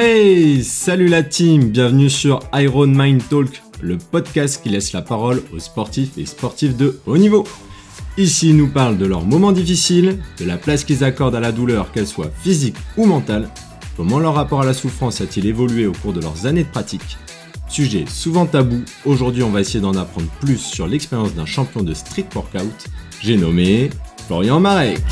Hey, salut la team, bienvenue sur Iron Mind Talk, le podcast qui laisse la parole aux sportifs et sportifs de haut niveau. Ici, ils nous parlent de leurs moments difficiles, de la place qu'ils accordent à la douleur, qu'elle soit physique ou mentale, comment leur rapport à la souffrance a-t-il évolué au cours de leurs années de pratique. Sujet souvent tabou, aujourd'hui on va essayer d'en apprendre plus sur l'expérience d'un champion de street workout, j'ai nommé Florian Marek.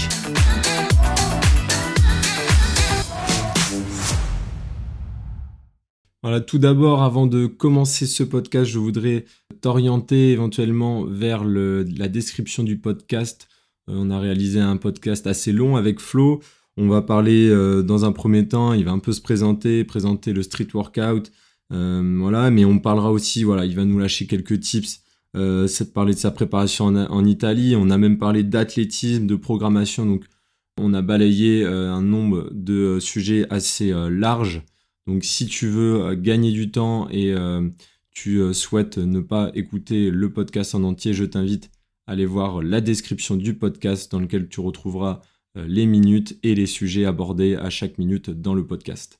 Voilà, tout d'abord, avant de commencer ce podcast, je voudrais t'orienter éventuellement vers la description du podcast. Euh, on a réalisé un podcast assez long avec Flo. On va parler euh, dans un premier temps, il va un peu se présenter, présenter le street workout, euh, mais on parlera aussi, voilà, il va nous lâcher quelques tips. c'est de parler de sa préparation en, en Italie. On a même parlé d'athlétisme, de programmation. Donc, on a balayé un nombre de sujets assez larges. Donc si tu veux euh, gagner du temps et euh, tu euh, souhaites ne pas écouter le podcast en entier, je t'invite à aller voir la description du podcast dans lequel tu retrouveras les minutes et les sujets abordés à chaque minute dans le podcast.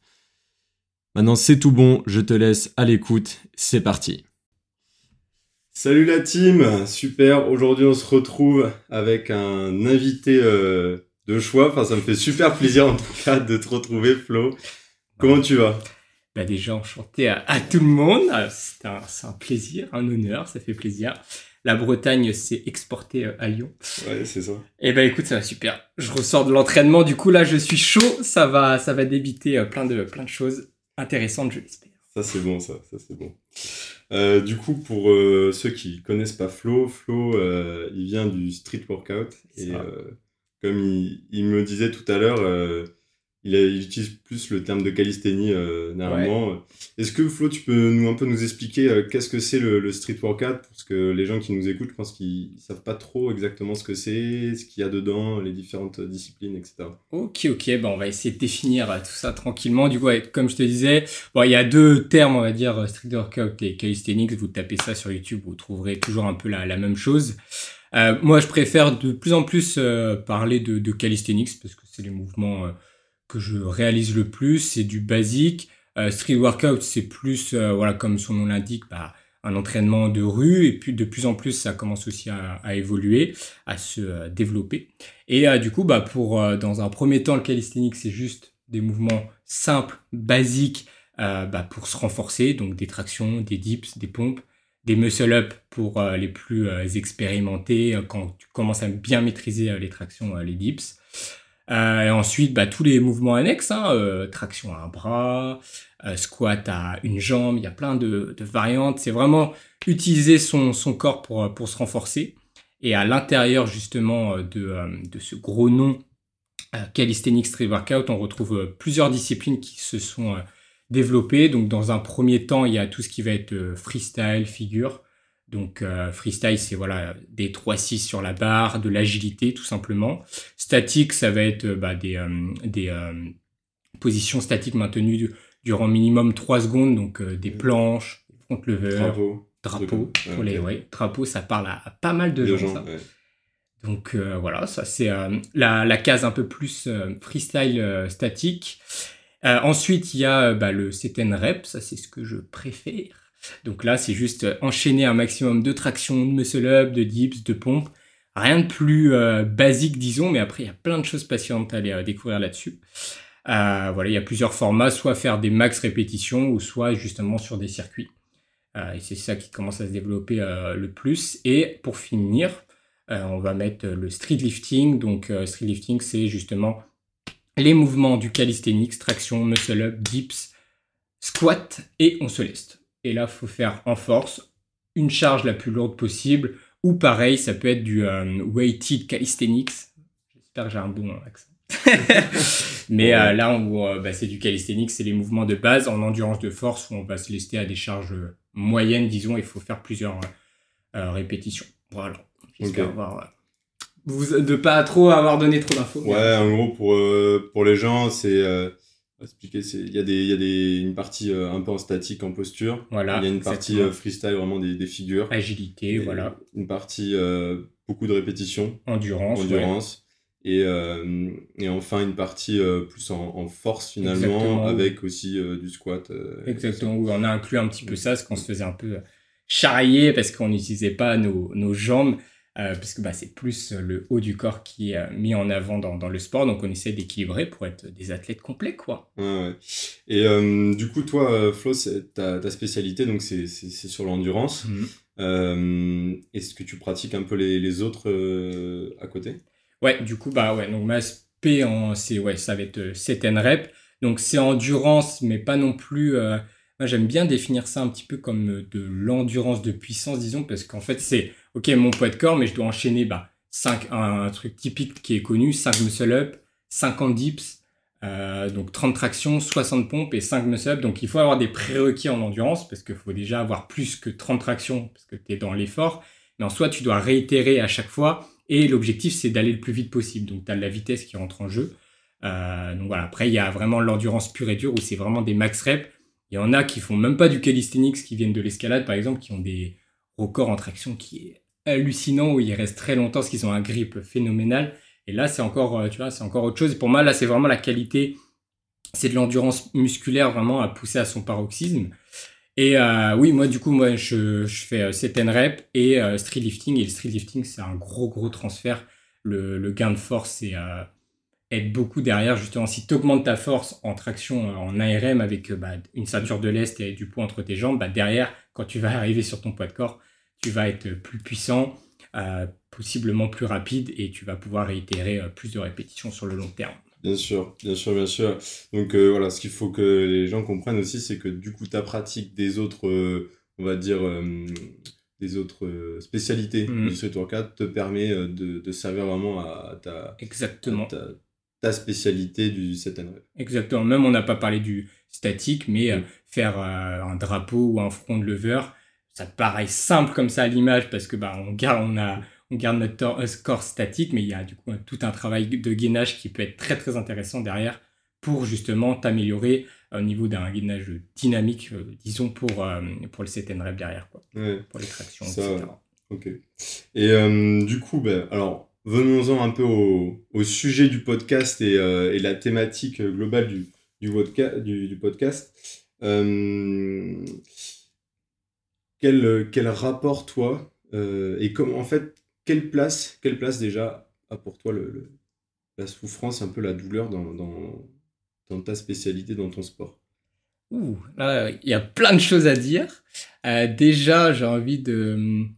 Maintenant c'est tout bon, je te laisse à l'écoute, c'est parti. Salut la team, super, aujourd'hui on se retrouve avec un invité de choix, enfin ça me fait super plaisir en tout cas de te retrouver Flo. Comment tu vas? Bah déjà enchanté à, tout le monde, ah, c'est un, plaisir, un honneur, ça fait plaisir. La Bretagne s'est exportée euh, à Lyon. Ouais, c'est ça. Et eh ben écoute, ça va super. Je ressors de l'entraînement, du coup là je suis chaud, ça va, ça va débiter euh, plein de, plein de choses intéressantes, je l'espère. Ça c'est bon, ça, ça c'est bon. Euh, du coup, pour ceux qui connaissent pas Flo, Flo, il vient du street workout et comme il, il, me disait tout à l'heure il, utilise plus le terme de calisthénie euh, normalement. Est-ce que Flo, tu peux nous un peu nous expliquer euh, qu'est-ce que c'est le, street workout? Parce que les gens qui nous écoutent, je pense qu'ils savent pas trop exactement ce que c'est, ce qu'il y a dedans, les différentes disciplines, etc. Ok, ok, bah on va essayer de définir euh, tout ça tranquillement. Du coup, comme je te disais, bon, il y a deux termes, on va dire, street workout et calisthenics. Vous tapez ça sur YouTube, vous trouverez toujours un peu la, même chose. moi, je préfère de plus en plus parler de, de calisthenics parce que c'est les mouvements que je réalise le plus, c'est du basique. Euh, street workout, c'est plus, euh, voilà, comme son nom l'indique, bah, un entraînement de rue. Et puis de plus en plus, ça commence aussi à, évoluer, à se euh, développer. Et du coup, bah, pour dans un premier temps, le calisthenics, c'est juste des mouvements simples, basiques, bah, pour se renforcer, donc des tractions, des dips, des pompes, des muscle-up pour les plus expérimentés, quand tu commences à bien maîtriser les tractions, les dips. Euh, et ensuite, bah, tous les mouvements annexes, hein, euh, traction à un bras, euh, squat à une jambe, il y a plein de, de variantes. C'est vraiment utiliser son, son corps pour, pour se renforcer. Et à l'intérieur justement de, de ce gros nom Calisthenics Street Workout, on retrouve plusieurs disciplines qui se sont développées. Donc dans un premier temps, il y a tout ce qui va être freestyle, figure. Donc euh, freestyle, c'est voilà des 3-6 sur la barre, de l'agilité tout simplement. Statique, ça va être bah, des, euh, des euh, positions statiques maintenues durant minimum 3 secondes, donc des planches, front lever, drapeau, drapeau, pour les, ouais, drapeau, ça parle à, pas mal de gens. ça. Donc voilà, ça c'est la, la, case un peu plus freestyle statique. ensuite, il y a bah, le CTN rep, ça c'est ce que je préfère. Donc là, c'est juste enchaîner un maximum de tractions, de muscle-up, de dips, de pompes. Rien de plus euh, basique, disons, mais après, il y a plein de choses passionnantes à aller euh, découvrir là-dessus. Euh, voilà, il y a plusieurs formats, soit faire des max répétitions, ou soit justement sur des circuits. et c'est ça qui commence à se développer le plus. Et pour finir, on va mettre le street lifting. Donc, street lifting, c'est justement les mouvements du calisthenics, traction, muscle-up, dips, squat, et on se laisse. Et là, faut faire en force une charge la plus lourde possible. Ou pareil, ça peut être du euh, weighted calisthenics. J'espère que j'ai un bon accent. Mais euh, là, on, euh, bah, c'est du calisthenics, c'est les mouvements de base en endurance de force où on va se lester à des charges moyennes, disons. Il faut faire plusieurs répétitions. Voilà. J'espère avoir vous, de pas trop avoir donné trop d'infos. Ouais, en gros, pour, pour les gens, c'est expliquer il y a des il y a des une partie euh, un peu en statique en posture. Voilà il y a une partie euh, freestyle vraiment des, des figures. Agilité voilà. une partie euh, beaucoup de répétitions. Endurance endurance. Et, et enfin une partie plus en, en force finalement, Exactement. avec aussi du squat. Exactement, où on a inclus un petit peu ça, parce qu'on se faisait un peu charrier parce qu'on n'utilisait pas nos, nos jambes, euh, parce que bah, c'est plus le haut du corps qui est euh, mis en avant dans, dans le sport, donc on essaie d'équilibrer pour être des athlètes complets, quoi. Ouais, ouais. Et euh, du coup, toi, Flo, ta, ta spécialité, donc c'est sur l'endurance. Euh, Est-ce que tu pratiques un peu les, les autres à côté? Ouais, du coup, bah ouais, donc ma SP, en, ouais, ça va être euh, 7 N rep. Donc c'est endurance, mais pas non plus. moi, j'aime bien définir ça un petit peu comme de l'endurance de puissance, disons, parce qu'en fait, c'est, ok, mon poids de corps, mais je dois enchaîner bah, 5, un, truc typique qui est connu 5 muscle-up, 50 dips, euh, donc 30 tractions, 60 pompes et 5 muscle-up. Donc il faut avoir des prérequis en endurance, parce qu'il faut déjà avoir plus que 30 tractions, parce que tu es dans l'effort. Mais en soi, tu dois réitérer à chaque fois. Et l'objectif, c'est d'aller le plus vite possible. Donc, tu as de la vitesse qui rentre en jeu. Euh, donc voilà, après, il y a vraiment l'endurance pure et dure où c'est vraiment des max reps. Il y en a qui font même pas du calisthenics, qui viennent de l'escalade, par exemple, qui ont des records en traction qui est hallucinant, où ils restent très longtemps parce qu'ils ont un grip phénoménal. Et là, c'est encore, euh, tu vois, c'est encore autre chose. Pour moi, là, c'est vraiment la qualité, c'est de l'endurance musculaire vraiment à pousser à son paroxysme. Et euh, oui, moi, du coup, moi, je, je fais euh, 7 reps et euh, street lifting. Et le street lifting, c'est un gros, gros transfert. Le, gain de force, c'est euh, aide beaucoup derrière. Justement, si tu augmentes ta force en traction, euh, en ARM, avec euh, bah, une ceinture de lest et du poids entre tes jambes, bah, derrière, quand tu vas arriver sur ton poids de corps, tu vas être plus puissant, euh, possiblement plus rapide et tu vas pouvoir réitérer euh, plus de répétitions sur le long terme. Bien sûr, bien sûr, bien sûr. Donc euh, voilà, ce qu'il faut que les gens comprennent aussi, c'est que du coup, ta pratique des autres, on va dire, des autres spécialités Mhm. du street workout te permet de, de servir vraiment à ta, Exactement. ta, ta spécialité du 7 rep. Exactement. Même on n'a pas parlé du statique, mais Mm. faire un drapeau ou un front de lever, ça paraît simple comme ça à l'image parce que bah on garde, on a, on garde notre euh, corps statique, mais il y a du coup tout un travail de gainage qui peut être très très intéressant derrière pour justement t'améliorer au niveau d'un gainage dynamique, euh, disons pour euh, pour le 7 rep derrière quoi, Ouais. pour les tractions, Ça, etc. Ok. Et euh, du coup, ben, alors, venons-en un peu au, au sujet du podcast et, euh, et la thématique globale du, du, vodka- du, du podcast. Euh, quel, quel rapport, toi, euh, et comme, en fait, quelle place, quelle place déjà a pour toi le, la souffrance, un peu la douleur dans, dans, dans ta spécialité, dans ton sport? Ouh, là, il y a plein de choses à dire. Euh, déjà, j'ai envie de hum,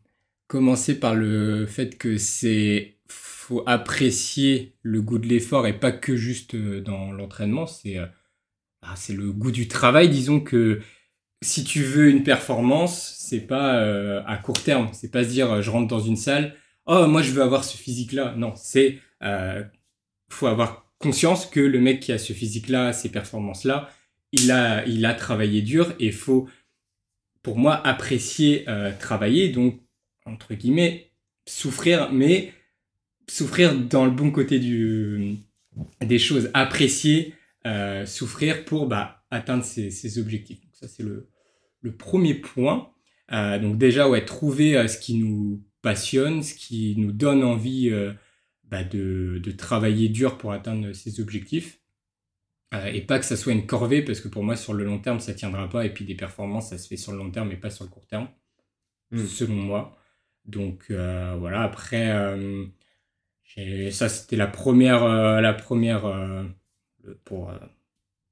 commencer par le fait que c'est faut apprécier le goût de l'effort et pas que juste dans l'entraînement. C'est euh, ah, c'est le goût du travail. Disons que si tu veux une performance, c'est pas euh, à court terme. C'est pas se dire euh, je rentre dans une salle, oh moi je veux avoir ce physique-là. Non, c'est euh, faut avoir conscience que le mec qui a ce physique-là, ces performances-là, il a, il a travaillé dur et faut, pour moi, apprécier euh, travailler, donc, entre guillemets, souffrir, mais souffrir dans le bon côté du, des choses, apprécier, euh, souffrir pour bah, atteindre ses, ses objectifs. Ça, c'est le, le premier point. Euh, donc déjà, ouais, trouver euh, ce qui nous passionne, ce qui nous donne envie euh, bah, de, de travailler dur pour atteindre ses objectifs. Et pas que ça soit une corvée, parce que pour moi, sur le long terme, ça tiendra pas. Et puis des performances, ça se fait sur le long terme, mais pas sur le court terme, Mm. selon moi. Donc voilà, après, ça c'était la première, la première pour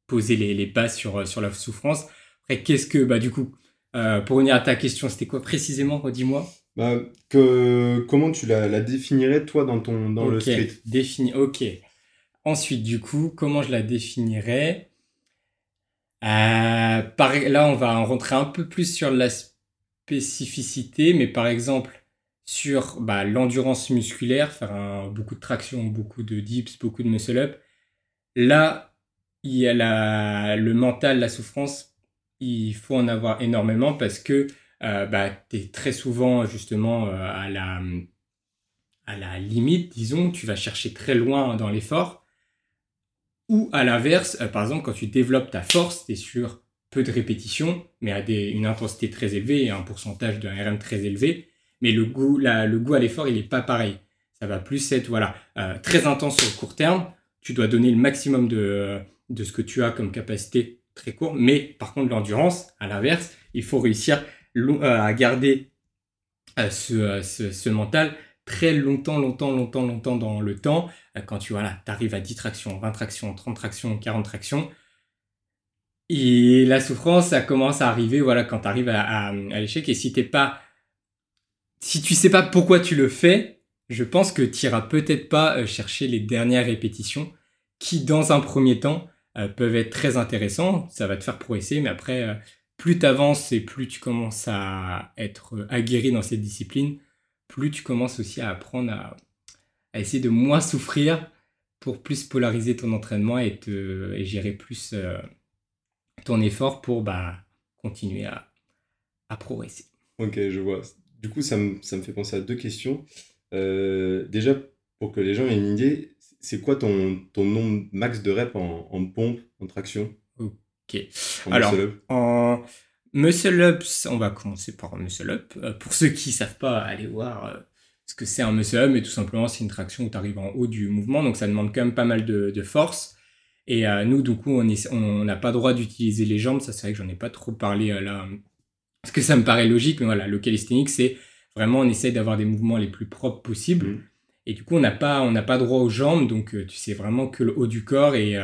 poser les, les bases sur, sur la souffrance. Après, qu'est-ce que, bah du coup, euh, pour revenir à ta question, c'était quoi précisément, redis-moi? Bah, que, comment tu la, la définirais, toi, dans, ton, dans le Ok, street? défini. Ok. Ensuite, du coup, comment je la définirais? Euh, par- Là, on va en rentrer un peu plus sur la spécificité, mais par exemple, sur bah, l'endurance musculaire, faire un- beaucoup de traction, beaucoup de dips, beaucoup de muscle-up. Là, il y a la, le mental, la souffrance, il faut en avoir énormément parce que euh, bah, tu es très souvent justement euh, à la limite, disons, tu vas chercher très loin dans l'effort. Ou à l'inverse, euh, par exemple, quand tu développes ta force, tu es sur peu de répétitions, mais à une intensité très élevée et un pourcentage de RM très élevé. Mais le goût, à l'effort, il n'est pas pareil. Ça va plus être voilà très intense sur le court terme. Tu dois donner le maximum de ce que tu as comme capacité très court. Mais par contre, l'endurance, à l'inverse, il faut réussir à garder ce, ce, ce mental très longtemps, longtemps, longtemps, longtemps dans le temps. Euh, quand tu voilà, arrives à 10 tractions, 20 tractions, 30 tractions, 40 tractions. Et la souffrance, ça commence à arriver voilà, quand tu arrives à, l'échec. Et si t'es pas. Si tu sais pas pourquoi tu le fais, je pense que tu iras peut-être pas euh, chercher les dernières répétitions qui, dans un premier temps, euh, peuvent être très intéressants. Ça va te faire progresser, mais après, plus tu avances et plus tu commences à être aguerri dans cette discipline, plus tu commences aussi à apprendre à, essayer de moins souffrir pour plus polariser ton entraînement et, te, gérer plus euh, ton effort pour bah, continuer à, à, progresser. Ok, je vois. Du coup, ça me, ça me fait penser à deux questions. Euh, déjà, pour que les gens aient une idée, c'est quoi ton, ton nombre max de reps en, en pompe, en traction? Ok. Alors, en, Muscle Ups, on va commencer par Muscle Up. Euh, pour ceux qui savent pas, allez voir euh, ce que c'est un Muscle Up, mais tout simplement, c'est une traction où tu arrives en haut du mouvement, donc ça demande quand même pas mal de, force. Et euh, nous, du coup, on n'a pas droit d'utiliser les jambes. Ça, c'est vrai que j'en ai pas trop parlé là, parce que ça me paraît logique, mais voilà, le calisthenics, c'est vraiment, on essaye d'avoir des mouvements les plus propres possibles. Mmh. Et du coup, on n'a pas, on n'a pas droit aux jambes, donc tu sais vraiment que le haut du corps et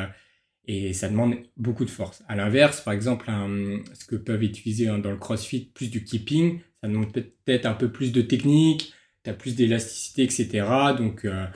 et ça demande beaucoup de force. À l'inverse, par exemple, ce que peuvent utiliser dans le CrossFit, plus du keeping, ça demande peut-être un peu plus de technique, tu as plus d'élasticité, etc. Donc, euh,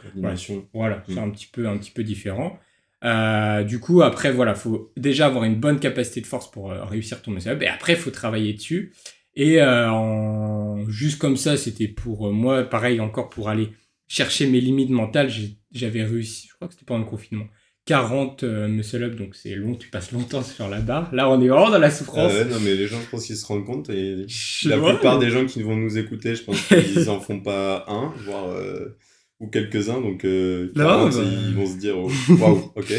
voilà, c'est mm. un petit peu, un petit peu différent. Euh, du coup, après, voilà, faut déjà avoir une bonne capacité de force pour euh, réussir ton muscle Et après, il faut travailler dessus. Et en... juste comme ça, c'était pour moi, pareil, encore pour aller chercher mes limites mentales, j'avais réussi, je crois que c'était pendant le confinement, 40 euh, muscle up, donc c'est long, tu passes longtemps sur la barre. Là, on est vraiment dans la souffrance. Ah ouais, non, mais les gens, je pense qu'ils se rendent compte. Et la plupart des gens qui vont nous écouter, je pense qu'ils en font pas un, voire euh, ou quelques-uns. Donc, euh, bah. ils vont se dire, oh, waouh, ok.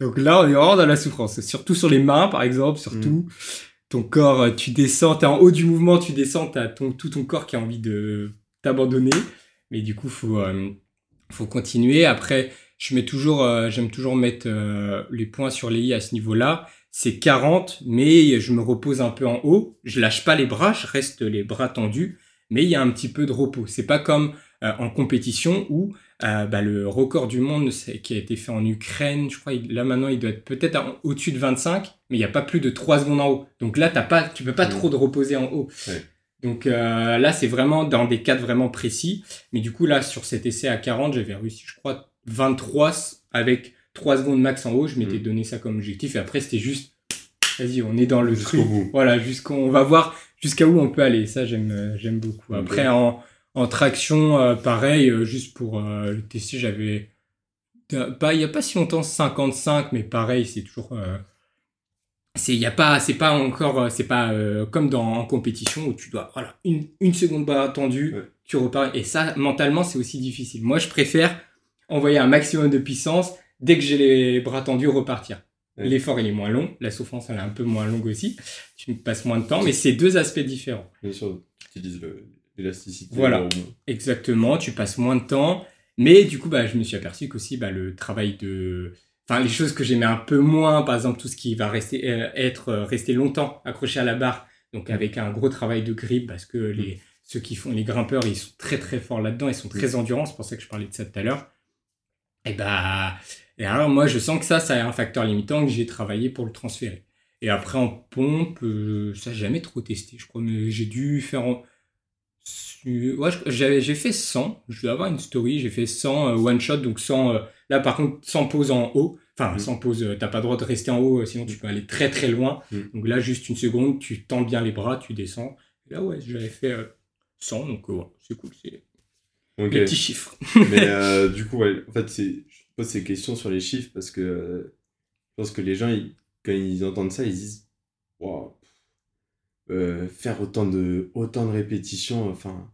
Donc là, on est vraiment dans la souffrance. Surtout sur les mains, par exemple, surtout. Mm. Ton corps, tu descends, t'es en haut du mouvement, tu descends, t'as ton, tout ton corps qui a envie de t'abandonner. Mais du coup, faut, faut continuer. Après, je mets toujours, euh, j'aime toujours mettre euh, les points sur les i à ce niveau-là. C'est 40, mais je me repose un peu en haut. Je lâche pas les bras, je reste les bras tendus, mais il y a un petit peu de repos. C'est pas comme euh, en compétition où bah, le record du monde qui a été fait en Ukraine, je crois, là maintenant il doit être peut-être au-dessus de 25, mais il n'y a pas plus de 3 secondes en haut. Donc là, t'as pas, tu peux pas trop de reposer en haut. Donc là, c'est vraiment dans des cadres vraiment précis. Mais du coup, là, sur cet essai à 40, j'avais réussi, je crois, 23 avec 3 secondes max en haut. Je m'étais mm. donné ça comme objectif. Et après, c'était juste, vas-y, on est dans le truc. Voilà, jusqu'on va voir jusqu'à où on peut aller. Ça, j'aime, euh, j'aime beaucoup. Après, en, en traction, euh, pareil, euh, juste pour le tester, j'avais pas, il y a pas si longtemps 55, mais pareil, c'est toujours, c'est, y a pas, c'est pas encore, c'est pas comme dans en compétition où tu dois, voilà, une, une seconde bas tendue, tu repars. Et ça, mentalement, c'est aussi difficile. Moi, je préfère envoyer un maximum de puissance, dès que j'ai les bras tendus, repartir. L'effort, il est moins long. La souffrance, elle est un peu moins longue aussi. Tu passes moins de temps, mais c'est deux aspects différents. Bien sûr, tu utilises l'élasticité. Voilà, exactement. Tu passes moins de temps. Mais du coup, bah, je me suis aperçu qu'aussi, bah, le travail de... Enfin, les choses que j'aimais un peu moins, par exemple, tout ce qui va rester, euh, être euh, resté longtemps accroché à la barre, donc avec un gros travail de grip, parce que les, ceux qui font les grimpeurs, ils sont très très forts là-dedans, ils sont très endurants, c'est pour ça que je parlais de ça tout à l'heure. Et bah, et alors moi je sens que ça, ça a un facteur limitant que j'ai travaillé pour le transférer. Et après en pompe, euh, ça j'ai jamais trop testé. Je crois mais j'ai dû faire en... Ouais, j'ai fait 100, je dois avoir une story, j'ai fait 100 euh, one shot, donc 100, euh, là par contre sans pause en haut, enfin mmh. sans pause, t'as pas le droit de rester en haut, sinon tu peux aller très très loin. Mmh. Donc là juste une seconde, tu tends bien les bras, tu descends. Et là ouais, j'avais fait 100, donc ouais, c'est cool, c'est Okay. petits chiffres. Mais euh, du coup, ouais, en fait, je pose ces questions sur les chiffres parce que euh, je pense que les gens, quand ils entendent ça, ils disent wow, euh, faire autant de, autant de répétitions, enfin,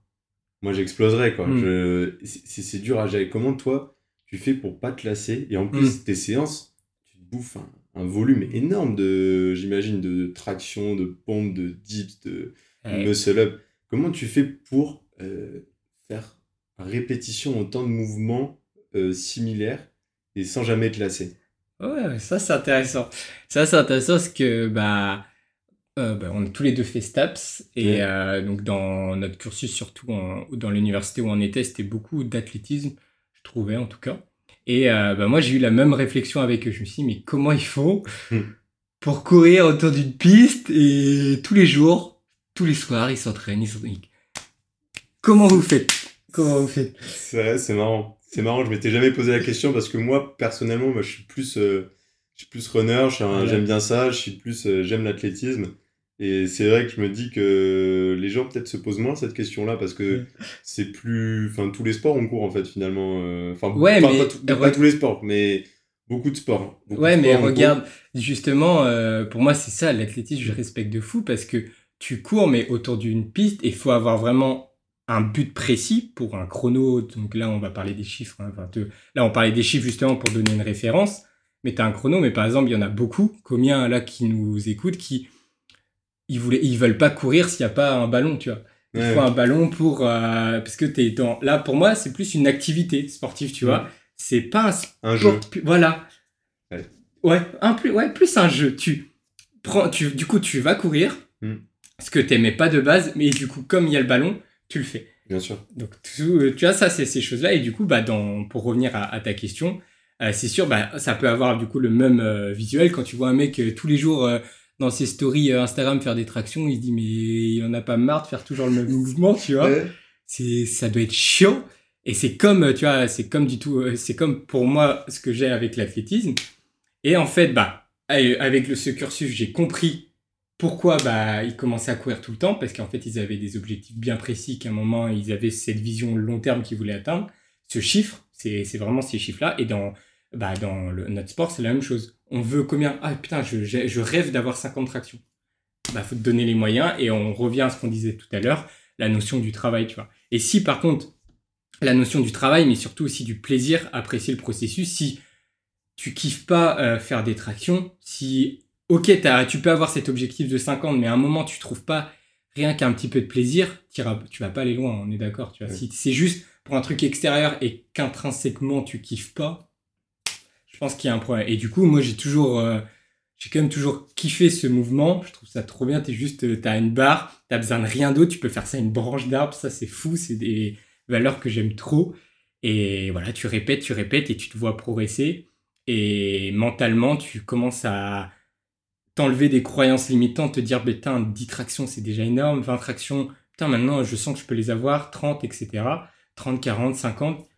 moi j'exploserais quoi. Hmm. C'est dur à gérer. Comment toi, tu fais pour pas te lasser? Et en plus, hmm. tes séances, tu te bouffes un, volume énorme de, j'imagine, de traction, de pompe, de dips, de muscle up. Comment tu fais pour faire répétition autant de mouvements euh, similaires et sans être lassé Ouais, ça c'est intéressant. Ça c'est intéressant parce que bah, euh, bah, on a tous les deux fait STAPS et euh, donc dans notre cursus surtout dans l'université où on était c'était beaucoup d'athlétisme je trouvais en tout cas. Et bah, moi j'ai eu la même réflexion avec eux. Je me suis dit mais comment il faut hmm. pour courir autour d'une piste et tous les jours tous les soirs ils s'entraînent ils s'entraînent. Comment vous faites? Comment vous faites? C'est vrai c'est marrant. C'est marrant, je m'étais jamais posé la question parce que moi, personnellement, moi, je suis plus, euh, je suis plus runner, j'aime bien ça, je suis plus, euh, j'aime l'athlétisme. Et c'est vrai que je me dis que les gens peut-être se posent moins cette question-là parce que c'est plus, enfin, tous les sports on court en fait finalement. Euh, enfin, ouais, mais pas, tous les sports, mais beaucoup de sports. ouais, mais regarde, justement, pour moi, c'est ça, l'athlétisme, je respecte de fou parce que tu cours, mais autour d'une piste, et il faut avoir vraiment un but précis pour un chrono. Donc là, on va parler des chiffres. Hein, là, on parlait des chiffres justement pour donner une référence. Mais tu as un chrono, mais par exemple, il y en a beaucoup. Combien là qui nous écoutent qui ils voulaient, ils veulent pas courir s'il n'y a pas un ballon, tu vois. Il faut un ballon pour euh, parce que t'es dans là pour moi c'est plus une activité sportive, tu vois. C'est pas un, jeu. Voilà. Ouais. un plus ouais plus un jeu. Tu prends tu du coup tu vas courir. Mm. Ce que t'aimais pas de base, mais du coup comme il y a le ballon, tu le fais. Bien sûr. Donc, tu, tu vois, ça, c'est ces choses-là. Et du coup, bah, dans, pour revenir à, ta question, euh, c'est sûr, bah, ça peut avoir du coup le même euh, visuel quand tu vois un mec tous les jours dans ses stories Instagram faire des tractions, il se dit mais il en a pas marre de faire toujours le même mouvement, tu vois. C'est, ça doit être chiant. Et c'est comme, tu vois, c'est comme du tout, c'est comme pour moi ce que j'ai avec l'athlétisme. Et en fait, bah, avec le, ce cursus, j'ai compris pourquoi bah, ils commençaient à courir tout le temps Parce qu'en fait, ils avaient des objectifs bien précis, qu'à un moment, ils avaient cette vision long terme qu'ils voulaient atteindre. Ce chiffre, c'est vraiment ces chiffres-là. Et dans, bah, dans le, notre sport, c'est la même chose. On veut combien? Ah putain, je, je rêve d'avoir 50 tractions. Bah, faut te donner les moyens. Et on revient à ce qu'on disait tout à l'heure, la notion du travail, tu vois. Et si par contre, la notion du travail, mais surtout aussi du plaisir, apprécier le processus, si tu kiffes pas euh, faire des tractions, si ok, tu peux avoir cet objectif de 50, mais à un moment, tu trouves pas rien qu'un petit peu de plaisir, tu vas pas aller loin, on est d'accord. Tu vois, si c'est juste pour un truc extérieur et qu'intrinsèquement tu kiffes pas, pense qu'il y a un problème. Et du coup, moi, j'ai toujours, euh, j'ai quand même toujours kiffé ce mouvement. Je trouve ça trop bien. T'es juste, euh, t'as une barre, t'as besoin de rien d'autre. Tu peux faire ça une branche d'arbre. Ça, c'est fou. C'est des valeurs que j'aime trop. Et voilà, tu répètes, tu répètes et tu te vois progresser. Et mentalement, tu commences à t'enlever des croyances limitantes, te dire, putain, 10 tractions, c'est déjà énorme, 20 tractions, putain, maintenant, je sens que je peux les avoir, 30, etc. 30, 40, 50.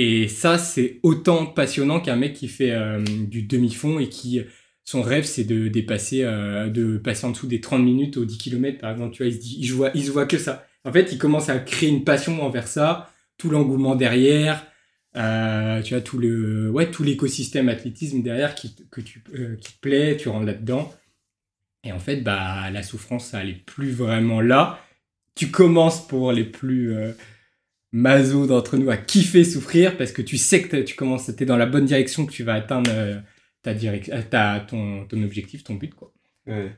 Et ça, c'est autant passionnant qu'un mec qui fait euh, du demi-fond et qui, son rêve, c'est de dépasser, euh, de passer en dessous des 30 minutes aux 10 km, par exemple, tu vois, il se dit, il voit, il se voit que ça. En fait, il commence à créer une passion envers ça, tout l'engouement derrière, euh, tu as tout le, ouais, tout l'écosystème athlétisme derrière qui, que tu, qui te plaît, tu rentres là-dedans. Et en fait, bah, la souffrance, ça n'est plus vraiment là. Tu commences pour les plus maso d'entre nous à kiffer souffrir parce que tu sais que tu commences, es dans la bonne direction, que tu vas atteindre ta ta, ton, ton objectif, ton but, quoi. Ouais.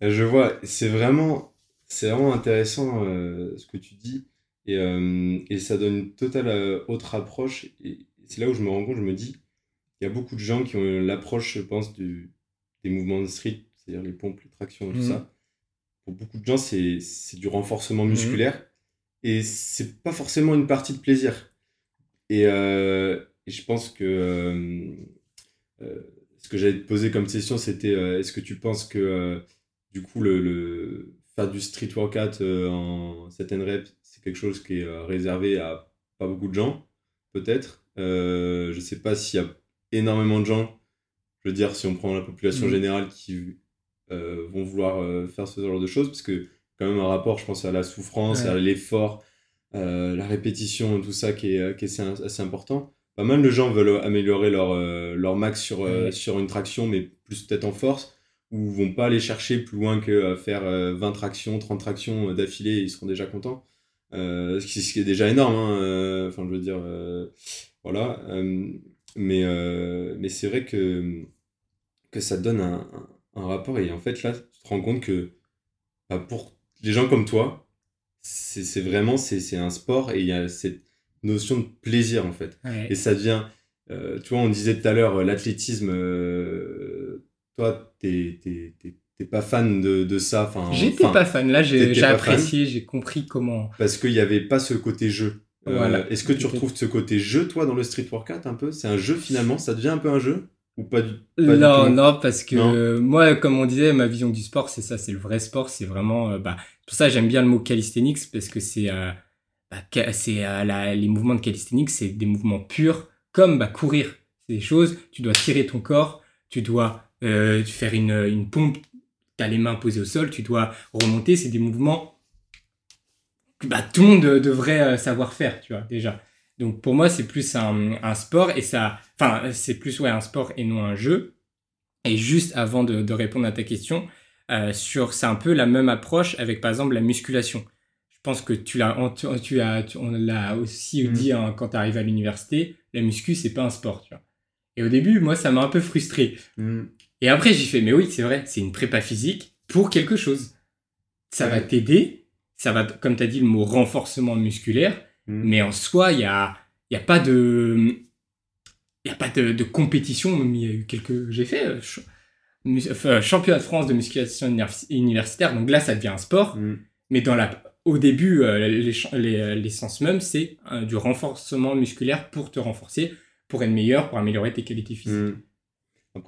Je vois, c'est vraiment, c'est vraiment intéressant ce que tu dis. Et, euh, et ça donne une totale euh, autre approche. Et c'est là où je me rends compte, je me dis, il y a beaucoup de gens qui ont l'approche, je pense, du, des mouvements de street, c'est-à-dire les pompes, les tractions, tout mhm. ça. Pour beaucoup de gens, c'est du renforcement mhm. musculaire. Et c'est pas forcément une partie de plaisir. Et, euh, et je pense que ce que j'allais te poser comme question, c'était est-ce que tu penses que du coup, le, le, faire du street workout en certaines reps, quelque chose qui est euh, réservé à pas beaucoup de gens, peut-être? Euh, je sais pas s'il y a énormément de gens, je veux dire, si on prend la population mm. générale, qui euh, vont vouloir faire ce genre de choses, parce que quand même un rapport, je pense, à la souffrance, à l'effort, la répétition, tout ça qui est, qui est assez, important. Pas mal de gens veulent améliorer leur, leur max sur, sur une traction, mais plus peut-être en force, ou vont pas aller chercher plus loin que faire 20 tractions, 30 tractions d'affilée, ils seront déjà contents. Euh, ce, qui, est déjà énorme, hein, euh, enfin je veux dire, euh, voilà. mais mais c'est vrai que, que ça donne un, un, rapport et en fait là, tu te rends compte que bah, pour les gens comme toi, c'est vraiment c'est un sport et il y a cette notion de plaisir en fait. Et ça devient, euh, tu vois, on disait tout à l'heure, euh, l'athlétisme, euh, toi, t'es pas fan de, de ça. J'étais pas fan, là j'ai apprécié, j'ai compris comment. Parce qu'il n'y avait pas ce côté jeu. Voilà. Est-ce que tu retrouves ce côté jeu, toi, dans le street workout un peu? C'est un jeu finalement? Ça devient un peu un jeu? Ou pas du, Non, non, parce que moi, comme on disait, ma vision du sport, c'est ça, c'est le vrai sport, c'est vraiment. bah, pour ça, j'aime bien le mot calisthenics parce que c'est. Bah, c'est euh, les mouvements de calisthenics, c'est des mouvements purs, comme bah, courir. C'est des choses, tu dois tirer ton corps, tu dois euh, faire une, une pompe, tu as les mains posées au sol, tu dois remonter. C'est des mouvements que bah, tout le monde devrait euh, savoir faire, tu vois, déjà. Donc pour moi, c'est plus un, un, sport et ça. Enfin, c'est plus ouais, un sport et non un jeu. Et juste avant de, de répondre à ta question, euh, sur c'est un peu la même approche avec par exemple la musculation je pense que tu l'as, tu as, on l'a aussi mm. dit hein, quand tu arrives à l'université, la muscu, c'est pas un sport, tu vois. Et au début, moi, ça m'a un peu frustré. Mm. Et après, j'ai fait, mais oui, c'est vrai, c'est une prépa physique pour quelque chose. Ça va t'aider, ça va, comme tu as dit, le mot renforcement musculaire, mm. mais en soi, il n'y a, y a pas de. Il a pas de, de, compétition, il y a eu quelques. J'ai fait euh, championnat de France de musculation universitaire, donc là, ça devient un sport. Mais dans la au début, euh, l'essence même, c'est euh, du renforcement musculaire pour te renforcer, pour être meilleur, pour améliorer tes qualités physiques. Hmm.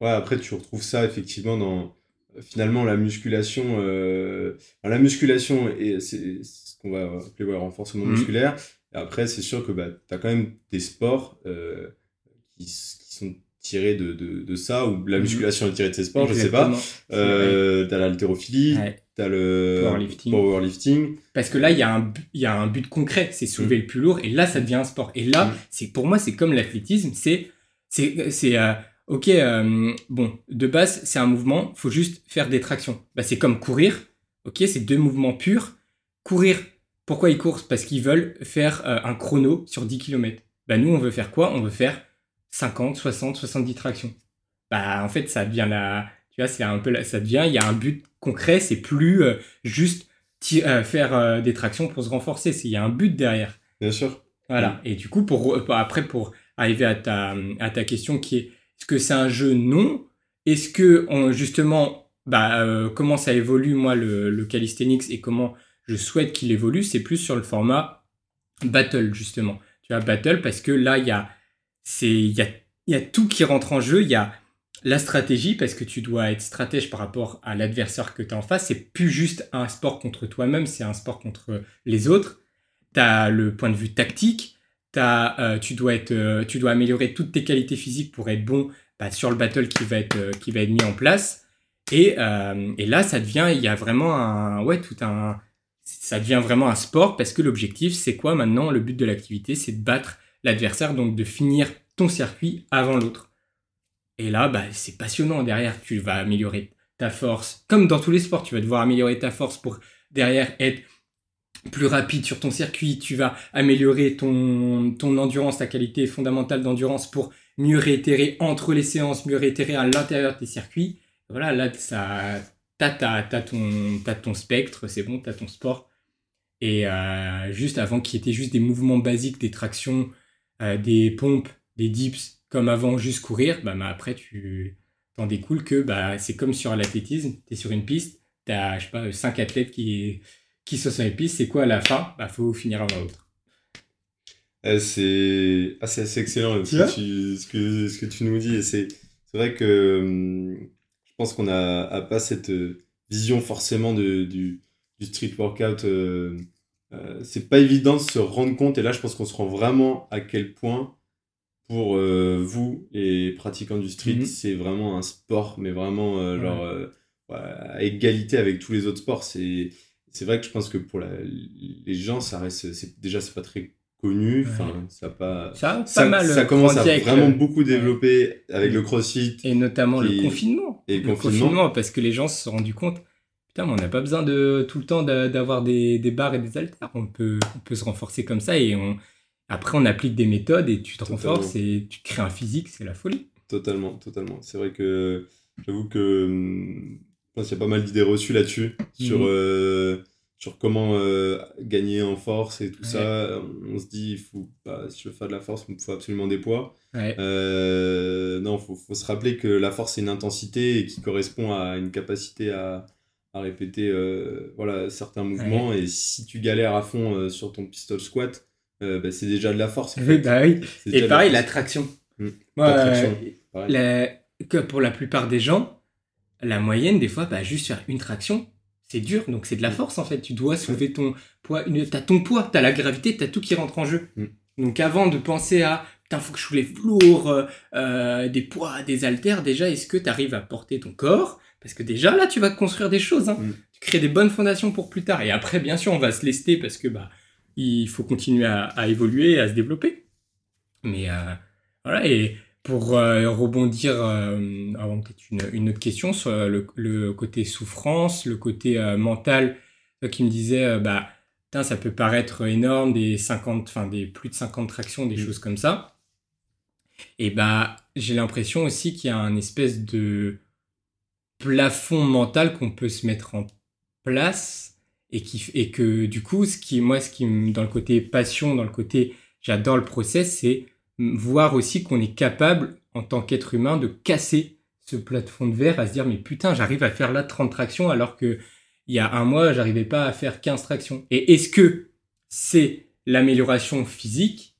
Ouais, après, tu retrouves ça effectivement dans finalement la musculation. Euh, la musculation, c'est ce qu'on va appeler le renforcement hmm. musculaire. Et après, c'est sûr que bah, tu as quand même des sports qui, qui, sont tirés de, de, de, ça, ou la hmm. musculation est tirée de ces sports, je sais pas. Euh, tu as l'haltérophilie t'as le powerlifting. Parce que là, il y, a un, y a un but concret, c'est soulever mm. le plus lourd, et là, ça devient un sport. Et là, c'est pour moi, c'est comme l'athlétisme, c'est, c'est, c'est euh, ok, euh, bon, de base, c'est un mouvement, faut juste faire des tractions. Bah, c'est comme courir, ok, c'est deux mouvements purs. Courir, pourquoi ils courent? Parce qu'ils veulent faire euh, un chrono sur 10 km. Bah, nous, on veut faire quoi? On veut faire 50, 60, 70 tractions. Bah, en fait, ça devient la, tu vois, c'est un peu, ça devient, il y a un but concret, c'est plus euh, juste euh, faire euh, des tractions pour se renforcer, il y a un but derrière. Bien sûr. Voilà. Et du coup, pour, après, pour arriver à ta, à ta question qui est, est-ce que c'est un jeu? Non. Est-ce que, on, justement, bah, comment ça évolue, moi, le, le calisthenics et comment je souhaite qu'il évolue, c'est plus sur le format battle, justement. Tu vois, battle, parce que là, il y a, il y a, y a tout qui rentre en jeu. Il y a la stratégie, parce que tu dois être stratège par rapport à l'adversaire que tu as en face, c'est plus juste un sport contre toi-même, c'est un sport contre les autres. Tu as le point de vue tactique, as, euh, tu, dois être, euh, tu dois améliorer toutes tes qualités physiques pour être bon bah, sur le battle qui va être, euh, qui va être mis en place. Et, et, là, ça devient, il y a vraiment un, ouais, tout un, ça devient vraiment un sport parce que l'objectif, c'est quoi maintenant? Le but de l'activité, c'est de battre l'adversaire, donc de finir ton circuit avant l'autre. Et là, bah, c'est passionnant. Derrière, tu vas améliorer ta force. Comme dans tous les sports, tu vas devoir améliorer ta force pour derrière être plus rapide sur ton circuit. Tu vas améliorer ton, ton endurance, ta qualité fondamentale d'endurance pour mieux réitérer entre les séances, mieux réitérer à l'intérieur de tes circuits. Voilà, là, ça, t'as, t'as, ton, ton spectre, c'est bon, t'as ton sport. Et euh, juste avant, qui était juste des mouvements basiques, des tractions, euh, des pompes, des dips, comme avant juste courir, bah, après tu t'en découles que bah, c'est comme sur l'athlétisme, tu es sur une piste, tu as je sais pas, cinq athlètes qui, qui sont sur une piste, c'est quoi à la fin? Il bah, faut finir avant l'autre. Eh, c'est assez excellent ce que, tu, ce, que, ce que tu nous dis. Et c'est vrai que hum, pense qu'on n'a pas cette vision forcément de, du, du street workout. Euh, euh, c'est pas évident de se rendre compte. Et là, je pense qu'on se rend vraiment à quel point pour euh, vous, les pratiquants du street, mhm. c'est vraiment un sport, mais vraiment euh, genre euh, à égalité avec tous les autres sports. C'est c'est vrai que je pense que pour la, les gens, ça reste, c'est déjà c'est pas très connu. Enfin, ça pas. Ça, ça, mal ça commence à vraiment beaucoup développer avec le CrossFit et notamment le confinement. Et le confinement. parce que les gens se sont rendus compte. Putain, mais on n'a pas besoin de tout le temps d'avoir des, des barres et des haltères. On peut, on peut se renforcer comme ça et on après, on applique des méthodes et tu te renforces et tu crées un physique, c'est la folie. Totalement, totalement. C'est vrai que j'avoue que hum, qu'il y a pas mal d'idées reçues là-dessus, sur, mhm. euh, sur comment euh, gagner en force et tout ça. On se dit, il faut, bah, si je veux faire de la force, il faut absolument des poids. Euh, non, il faut, faut, se rappeler que la force, c'est une intensité et qui correspond à une capacité à, à répéter euh, voilà, certains mouvements. Et si tu galères à fond sur ton pistol squat, bah, c'est déjà de la force. bah oui. Et pareil, la traction. Mmh. que pour la plupart des gens, la moyenne, des fois, bah, juste faire une traction, c'est dur, donc c'est de la mm. force en fait. Tu dois soulever ton poids. T'as ton poids, t'as la gravité, t'as tout qui rentre en jeu. Mm. Donc avant de penser à putain, faut que je soulève lourd, euh, euh, des poids, des haltères, déjà, est-ce que tu arrives à porter ton corps? Parce que déjà là, tu vas construire des choses. Hein. Mm. Tu crées des bonnes fondations pour plus tard. Et après, bien sûr, on va se lester parce que bah il faut continuer à, à évoluer, à se développer. Mais euh, voilà, et pour euh, rebondir euh, avant peut-être une, une, autre question sur le, le, côté souffrance, le côté euh, mental, qui me disait bah ça peut paraître énorme des 50 enfin des plus de 50 tractions, des mmh. choses comme ça. Et bah j'ai l'impression aussi qu'il y a un espèce de plafond mental qu'on peut se mettre en place et qui et que du coup ce qui moi ce qui dans le côté passion, dans le côté j'adore le process, c'est voir aussi qu'on est capable, en tant qu'être humain, de casser ce plafond de verre, à se dire, mais putain, j'arrive à faire là 30 tractions alors que il y a un mois, j'arrivais pas à faire 15 tractions. Et est-ce que c'est l'amélioration physique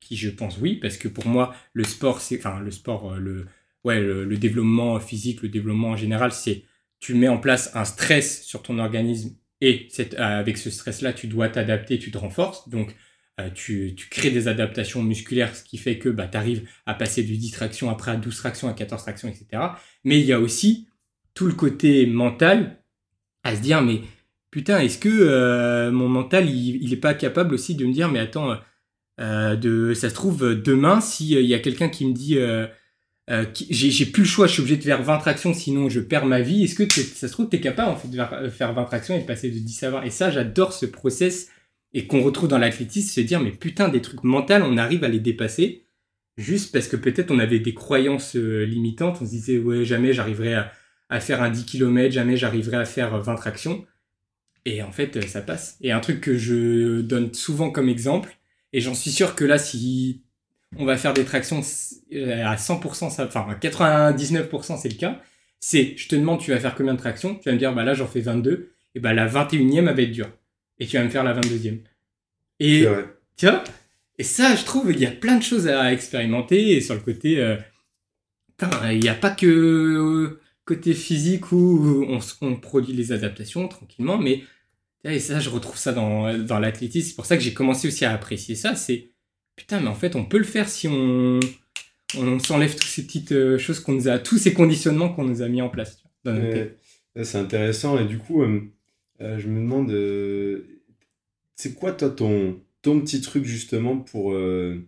qui je pense oui parce que pour moi le sport c'est enfin le sport euh, le ouais le, développement physique le développement en général c'est tu mets en place un stress sur ton organisme et avec ce stress là tu dois t'adapter tu te renforces donc euh, tu, crées des adaptations musculaires, ce qui fait que bah, tu arrives à passer de 10 tractions après à 12 tractions, à 14 tractions, etc. Mais il y a aussi tout le côté mental à se dire, mais putain, est-ce que euh, mon mental, il n'est pas capable aussi de me dire, mais attends, euh, de, ça se trouve, demain, s'il y a quelqu'un qui me dit, j'ai plus le choix, je suis obligé de faire 20 tractions, sinon je perds ma vie, est-ce que ça se trouve, tu es capable en fait, de faire 20 tractions et de passer de 10 à 20 Et ça, j'adore ce process et qu'on retrouve dans l'athlétisme, se dire mais putain des trucs mentaux, on arrive à les dépasser juste parce que peut-être on avait des croyances euh, limitantes, on se disait ouais jamais j'arriverai à, faire un 10 km, jamais j'arriverai à faire 20 tractions. Et en fait ça passe. Et un truc que je donne souvent comme exemple et j'en suis sûr que là si on va faire des tractions euh, à 100%, ça, enfin à 99% c'est le cas, c'est je te demande tu vas faire combien de tractions, tu vas me dire bah là j'en fais 22 et bah la 21e elle va être dure et tu vas me faire la 22e. Et tu vois Et ça, je trouve, il y a plein de choses à expérimenter et sur le côté, euh, il n'y a pas que euh, côté physique où on, produit les adaptations tranquillement, mais et ça, je retrouve ça dans, dans l'athlétisme. C'est pour ça que j'ai commencé aussi à apprécier ça. C'est putain, mais en fait, on peut le faire si on, on s'enlève toutes ces petites euh, choses qu'on nous a, tous ces conditionnements qu'on nous a mis en place. c'est intéressant et du coup, je me demande c'est quoi, toi, ton, ton petit truc, justement, pour, euh,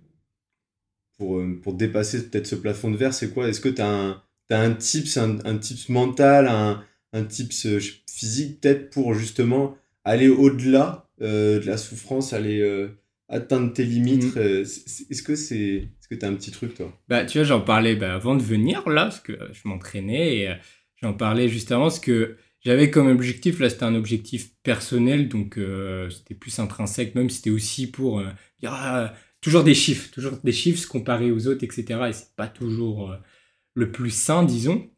pour, euh, pour dépasser peut-être ce plafond de verre C'est quoi? Est-ce que tu as un, as un tips, un, un tips mental, un, un tips euh, physique, peut-être, pour justement aller au-delà de la souffrance, aller atteindre tes limites? Mmh. Est-ce que c'est est-ce que tu as un petit truc, toi? Bah, tu vois, j'en parlais bah, avant de venir, là, parce que je m'entraînais, et j'en parlais juste avant, parce que j'avais comme objectif, là c'était un objectif personnel, donc euh, c'était plus intrinsèque, même c'était aussi pour euh, ah, toujours des chiffres, toujours des chiffres se comparer aux autres, etc. Et c'est pas toujours euh, le plus sain, disons.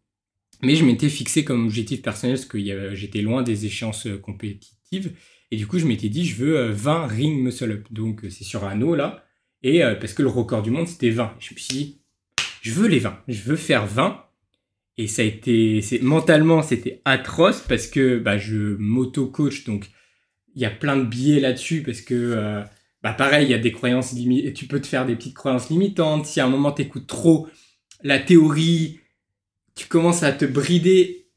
Mais je m'étais fixé comme objectif personnel parce que j'étais loin des échéances compétitives. Et du coup, je m'étais dit, je veux 20 ring muscle up. Donc c'est sur anneau là. Et parce que le record du monde c'était 20. je me suis dit, je veux les 20. Je veux faire 20 et ça a été, c'est, mentalement, c'était atroce parce que bah, je m'auto-coach, donc il y a plein de biais là-dessus parce que, euh, bah, pareil, il y a des croyances limitantes, tu peux te faire des petites croyances limitantes. Si à un moment t'écoutes trop la théorie, tu commences à te brider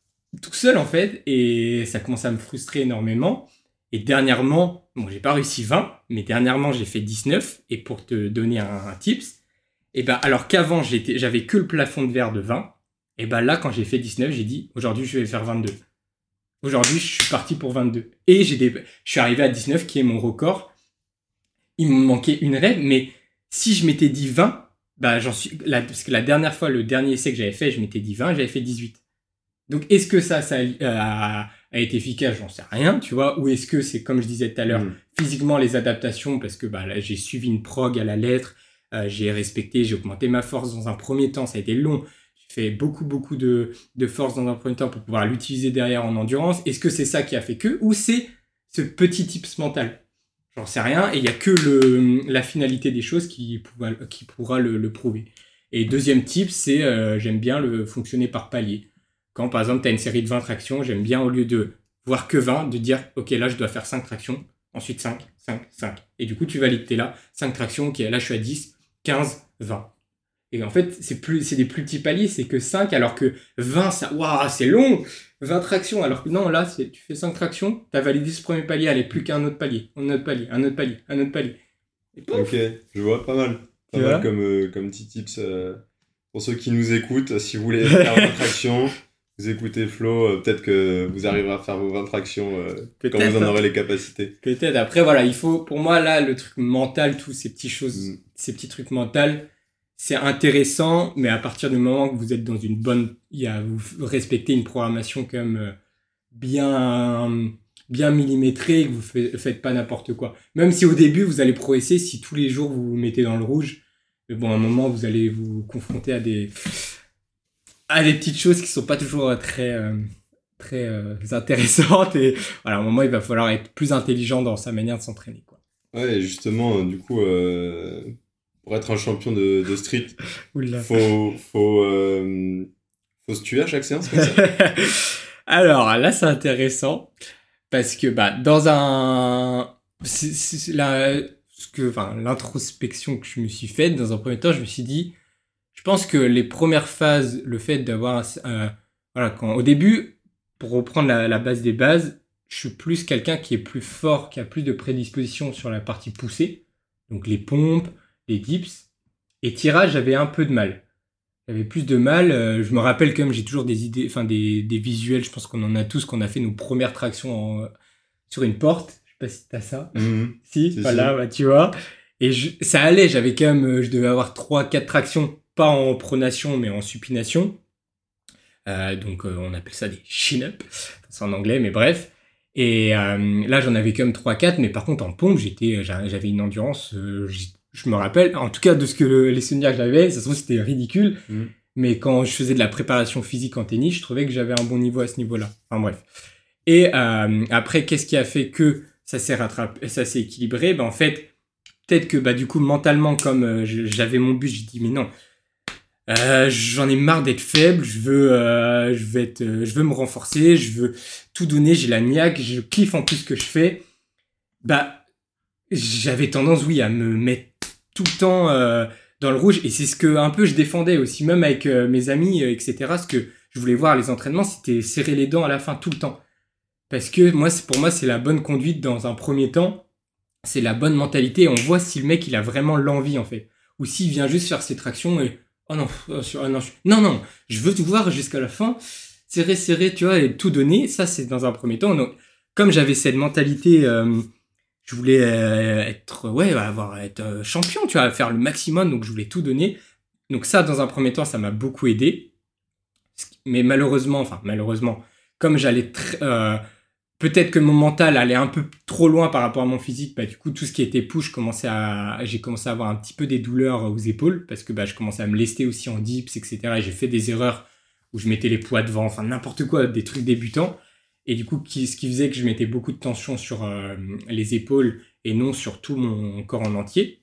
tout seul en fait, et ça commence à me frustrer énormément. Et dernièrement, bon, j'ai pas réussi 20, mais dernièrement j'ai fait 19. Et pour te donner un, tips, et ben alors qu'avant j'avais que le plafond de verre de 20, et ben là, quand j'ai fait 19, j'ai dit aujourd'hui, je vais faire 22. Aujourd'hui, je suis parti pour 22. Et j'ai des... je suis arrivé à 19, qui est mon record. Il me manquait une règle, mais si je m'étais dit 20, bah j'en suis. Parce que la dernière fois, le dernier essai que j'avais fait, je m'étais dit 20, j'avais fait 18. Donc est-ce que ça, ça a a été efficace, j'en sais rien, tu vois, ou est-ce que c'est comme je disais tout à l'heure, Mm. physiquement les adaptations, parce que bah, là, j'ai suivi une prog à la lettre, euh, j'ai respecté, j'ai augmenté ma force dans un premier temps, ça a été long, fait beaucoup, beaucoup de, de force dans un premier temps pour pouvoir l'utiliser derrière en endurance. Est-ce que c'est ça qui a fait que, ou c'est ce petit tips mental? J'en sais rien, et il n'y a que le, la finalité des choses qui, pourra, qui pourra le, prouver. Et deuxième tip, c'est euh, j'aime bien le fonctionner par palier. Quand par exemple tu as une série de 20 tractions, j'aime bien au lieu de voir que 20, de dire ok là je dois faire 5 tractions, ensuite 5, 5, 5. Et du coup tu valides, t'es là, 5 tractions, ok là je suis à 10, 15, 20. Et en fait c'est plus c'est des plus petits paliers, c'est que 5 alors que 20 ça waouh c'est long 20 tractions alors que non là c'est tu fais 5 tractions, tu as validé ce premier palier, allez plus qu'un autre palier, un autre palier, un autre palier, un autre palier. Et Ok, je vois, pas mal. Pas mal comme, euh, comme petit tips euh, pour ceux qui nous écoutent. Si vous voulez faire 20 tractions, vous écoutez Flo, euh, peut-être que vous arriverez à faire vos 20 tractions euh, quand vous en aurez les capacités. Peut-être. Après, voilà, il faut, pour moi, là, le truc mental, tous ces petites choses, Mm. ces petits trucs mentaux, c'est intéressant, mais à partir du moment que vous êtes dans une bonne, il y a, vous respectez une programmation quand même euh, bien, bien millimétrée, que vous faites, pas n'importe quoi. Même si au début, vous allez progresser, si tous les jours vous vous mettez dans le rouge, bon, à un moment, vous allez vous confronter à des, à des petites choses qui sont pas toujours euh, très, euh, très intéressantes et voilà, à un moment, il va falloir être plus intelligent dans sa manière de s'entraîner, quoi. Ouais, justement, du coup, pour être un champion de, de street, Oula. faut, faut, euh, faut se tuer à chaque séance comme ça. Alors là, c'est intéressant parce que bah dans un la ce que enfin l'introspection que je me suis faite dans un premier temps, je me suis dit je pense que les premières phases, le fait d'avoir un- voilà quand au début pour reprendre la, la base des bases, je suis plus quelqu'un qui est plus fort, qui a plus de prédisposition sur la partie poussée, donc les pompes, les dips et tirage, j'avais un peu de mal. J'avais plus de mal. euh, je me rappelle quand même, j'ai toujours des idées, enfin des, des visuels. Je pense qu'on en a tous, qu'on a fait nos premières tractions en- sur une porte. Je sais pas si t'as ça. Mhm. Si, Si, voilà, si. bah, tu vois. Et je- ça allait, j'avais quand même, euh, je devais avoir 3-4 tractions, pas en pronation, mais en supination. Euh, donc, euh, on appelle ça des chin-up. C'est en anglais, mais bref. Et euh, là, j'en avais quand même 3-4, mais par contre, en pompe, j'étais, j'avais une endurance, euh, je me rappelle, en tout cas de ce que le- les souvenirs que j'avais, ça se trouve, c'était ridicule. Mhm. Mais quand je faisais de la préparation physique en tennis, je trouvais que j'avais un bon niveau à ce niveau-là. Enfin bref. Et euh, après, qu'est-ce qui a fait que ça s'est rattrapé, ça s'est équilibré? Ben en fait, peut-être que bah du coup mentalement, comme euh, j'avais mon but, j'ai dit mais non, euh, j'en ai marre d'être faible, je veux, euh, je veux être, euh, je veux me renforcer, je veux tout donner, j'ai la niaque, je kiffe en plus ce que je fais. Bah, j'avais tendance, oui, à me mettre tout le temps euh, dans le rouge, et c'est ce que un peu je défendais aussi, même avec euh, mes amis, euh, etc. Ce que je voulais voir les entraînements, c'était serrer les dents à la fin tout le temps, parce que moi, pour moi, c'est la bonne conduite dans un premier temps, c'est la bonne mentalité. On voit si le mec il a vraiment l'envie en fait, ou s'il vient juste faire ses tractions et oh non, oh, ah non, non, non, je veux tout voir jusqu'à la fin, serrer, serrer, tu vois, et tout donner. Ça, c'est dans un premier temps. Donc, comme j'avais cette mentalité, je voulais euh, être, ouais, avoir, être euh, champion, tu vois, faire le maximum, donc je voulais tout donner. Donc ça, dans un premier temps, ça m'a beaucoup aidé. Mais malheureusement, enfin, malheureusement, comme j'allais euh, peut-être que mon mental allait un peu trop loin par rapport à mon physique, bah, du coup, tout ce qui était push, j'ai commencé à avoir un petit peu des douleurs aux épaules, parce que bah, je commençais à me lester aussi en dips, etc. Et j'ai fait des erreurs où je mettais les poids devant, enfin n'importe quoi, des trucs débutants. Et du coup, qui, ce qui faisait que je mettais beaucoup de tension sur euh, les épaules et non sur tout mon corps en entier.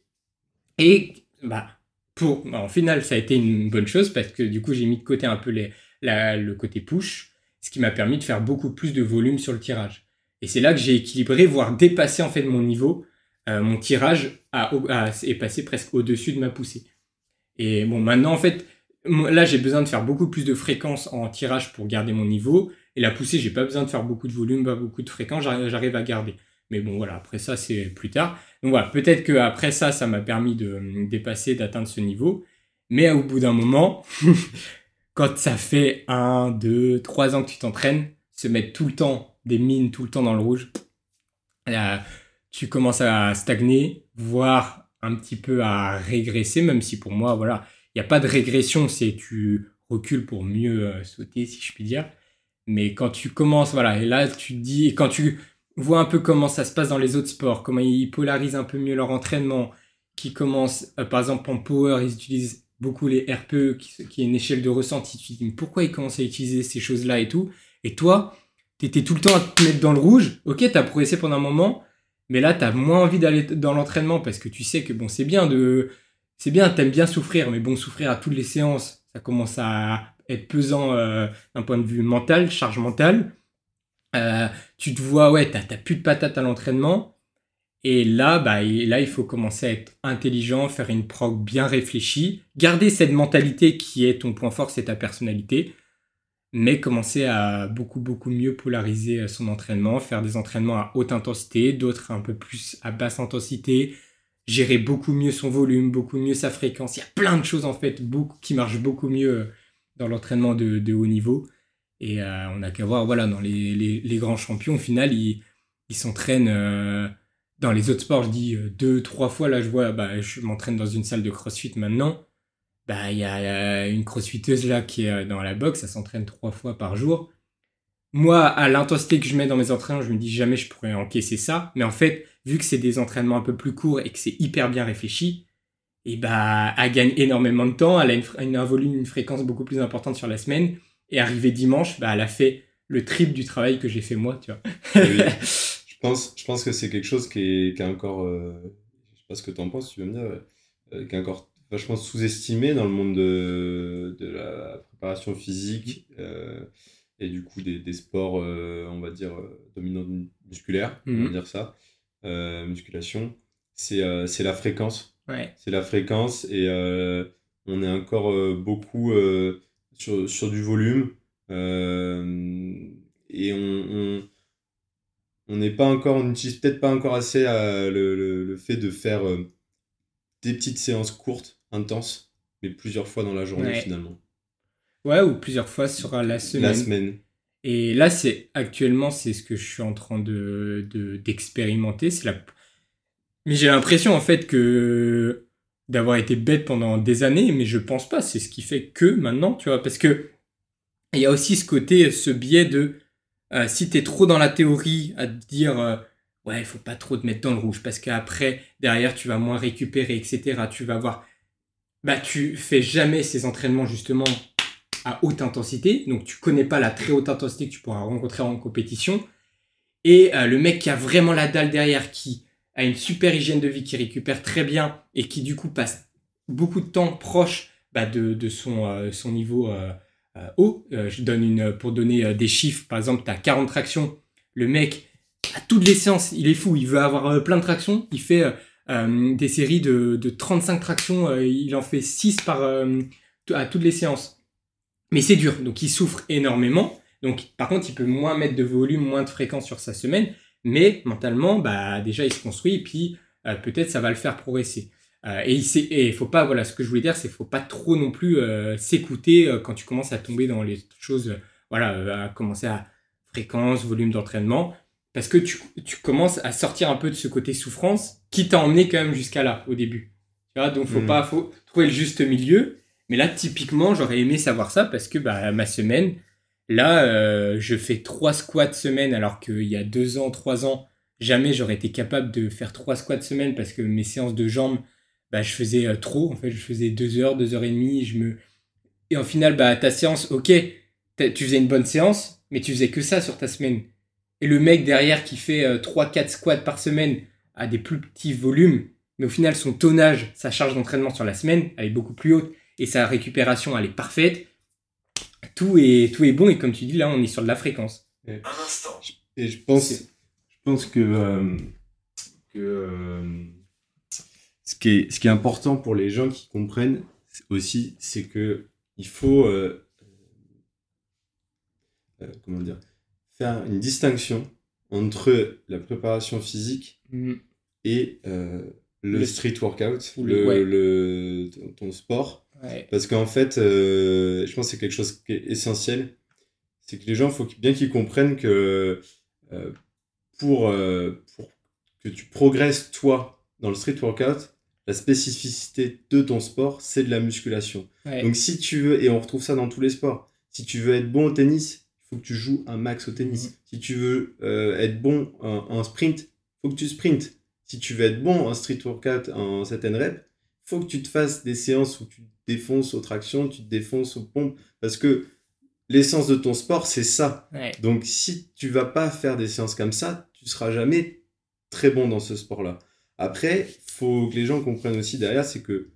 Et bah, pour, bah, en final, ça a été une bonne chose parce que du coup, j'ai mis de côté un peu les, la- le côté push, ce qui m'a permis de faire beaucoup plus de volume sur le tirage. Et c'est là que j'ai équilibré, voire dépassé en fait mon niveau. Euh, mon tirage a, est passé presque au-dessus de ma poussée. Et bon, maintenant, en fait, là, j'ai besoin de faire beaucoup plus de fréquence en tirage pour garder mon niveau. Et la poussée, j'ai pas besoin de faire beaucoup de volume, pas beaucoup de fréquence, j'arrive à garder. Mais bon, voilà, après ça, c'est plus tard. Donc voilà, peut-être que après ça, ça m'a permis de dépasser, d'atteindre ce niveau. Mais au bout d'un moment, quand ça fait un, deux, trois ans que tu t'entraînes, se mettre tout le temps des mines, tout le temps dans le rouge, euh, tu commences à stagner, voire un petit peu à régresser, même si pour moi, voilà, il n'y a pas de régression, c'est tu recules pour mieux euh, sauter, si je puis dire. Mais quand tu commences, voilà, et là, tu te dis, et quand tu vois un peu comment ça se passe dans les autres sports, comment ils polarisent un peu mieux leur entraînement, qui commencent, euh, par exemple, en power, ils utilisent beaucoup les RPE, qui, qui est une échelle de ressenti. Tu te dis, pourquoi ils commencent à utiliser ces choses-là et tout? Et toi, t'étais tout le temps à te mettre dans le rouge. Ok, t'as progressé pendant un moment, mais là, t'as moins envie d'aller dans l'entraînement parce que tu sais que bon, c'est bien de, c'est bien, t'aimes bien souffrir, mais bon, souffrir à toutes les séances, ça commence à être pesant euh, d'un point de vue mental, charge mentale. Euh, tu te vois, ouais, t'as, t'as plus de patates à l'entraînement. Et là, bah, là, il faut commencer à être intelligent, faire une prog bien réfléchie, garder cette mentalité qui est ton point fort, c'est ta personnalité mais commencer à beaucoup beaucoup mieux polariser euh, son entraînement, faire des entraînements à haute intensité, d'autres un peu plus à basse intensité, gérer beaucoup mieux son volume, beaucoup mieux sa fréquence. Il y a plein de choses en fait qui marchent beaucoup mieux dans l'entraînement de, haut niveau. Et euh, on n'a qu'à voir, voilà, dans les, grands champions, au final, ils s'entraînent dans les autres sports, je dis deux, trois fois. Là, je vois, bah, je m'entraîne dans une salle de crossfit maintenant bah il y a une crossfiteuse là qui est euh, dans la boxe, ça s'entraîne trois fois par jour. Moi, à l'intensité que je mets dans mes entraînements, je me dis jamais je pourrais encaisser ça. Mais en fait, vu que c'est des entraînements un peu plus courts et que c'est hyper bien réfléchi, et bah, elle gagne énormément de temps, elle a une, un volume, une fréquence beaucoup plus importante sur la semaine. Et arrivé dimanche, bah, elle a fait le triple du travail que j'ai fait moi, tu vois. je, pense, je pense que c'est quelque chose qui est, qui est encore, euh, je sais pas ce que tu en penses, tu veux me dire, euh, qui est encore vachement sous-estimé dans le monde de, de la préparation physique euh, et du coup des, des sports, euh, on va dire, dominants musculaires, on va mhm. dire ça, musculation, c'est la fréquence. Ouais. C'est la fréquence et on est encore beaucoup sur, sur, du volume et on, on n'est pas encore, on n'utilise peut-être pas encore assez le, le, le, fait de faire des petites séances courtes intense, mais plusieurs fois dans la journée finalement. Ouais, ou plusieurs fois sur la semaine. La semaine. Et là, c'est actuellement, c'est ce que je suis en train de d'expérimenter. c'est la... Mais j'ai l'impression en fait que d'avoir été bête pendant des années, mais je pense pas. C'est ce qui fait que maintenant, tu vois, parce que il y a aussi ce côté, ce biais de euh, si tu es trop dans la théorie à te dire euh, ouais, il faut pas trop te mettre dans le rouge parce qu'après derrière tu vas moins récupérer, etc. Tu vas avoir bah, tu fais jamais ces entraînements justement à haute intensité, donc tu connais pas la très haute intensité que tu pourras rencontrer en compétition. Et euh, le mec qui a vraiment la dalle derrière, qui a une super hygiène de vie, qui récupère très bien et qui du coup passe beaucoup de temps proche bah, de, son, euh, son niveau euh, haut. je donne une, pour donner des chiffres, par exemple, tu as 40 tractions, le mec, à toutes les séances, il est fou, il veut avoir plein de tractions, il fait euh, des séries de, de 35 tractions, euh, il en fait 6 par, euh, à toutes les séances. Mais c'est dur, donc il souffre énormément. Donc par contre, il peut moins mettre de volume, moins de fréquence sur sa semaine, mais mentalement, bah déjà il se construit et puis peut-être ça va le faire progresser. et il et faut pas, voilà, ce que je voulais dire, c'est faut pas trop non plus s'écouter quand tu commences à tomber dans les choses, voilà, à commencer à fréquence, volume d'entraînement parce que tu, commences à sortir un peu de ce côté souffrance qui t'a emmené quand même jusqu'à là au début. Tu vois, donc faut hmm. pas faut trouver le juste milieu. Mais là, typiquement, j'aurais aimé savoir ça parce que bah, ma semaine, là, euh, je fais trois squats semaine alors qu'il y a deux ans, trois ans, jamais j'aurais été capable de faire trois squats semaine parce que mes séances de jambes, bah, je faisais euh, trop. En fait, je faisais deux heures, deux heures et demie. Je me... Et en final, bah, ta séance, ok, tu faisais une bonne séance, mais tu faisais que ça sur ta semaine. Et le mec derrière qui fait 3-4 euh, squats par semaine a des plus petits volumes, mais au final son tonnage, sa charge d'entraînement sur la semaine, elle est beaucoup plus haute et sa récupération, elle est parfaite. Tout est, tout est bon et comme tu dis, là, on est sur de la fréquence. Et, Un instant. Et je pense, je pense que, euh, que euh, ce, qui est, ce qui est important pour les gens qui comprennent aussi, c'est que il faut comment dire faire une distinction entre la préparation physique mm. et euh, le, street workout, le, le, ton, sport. Parce qu'en fait, euh, je pense que c'est quelque chose qui est essentiel. C'est que les gens, il faut bien qu'ils comprennent que euh, pour, pour que tu progresses, toi, dans le street workout, la spécificité de ton sport, c'est de la musculation. Donc si tu veux, et on retrouve ça dans tous les sports, si tu veux être bon au tennis, faut que tu joues un max au tennis. Mhm. Si tu veux euh, être bon en, sprint, faut que tu sprintes. Si tu veux être bon en street workout, en certaines reps, faut que tu te fasses des séances où tu te défonces aux tractions, tu te défonces aux pompes. Parce que l'essence de ton sport, c'est ça. Donc, si tu vas pas faire des séances comme ça, tu seras jamais très bon dans ce sport-là. Après, faut que les gens comprennent aussi derrière, c'est que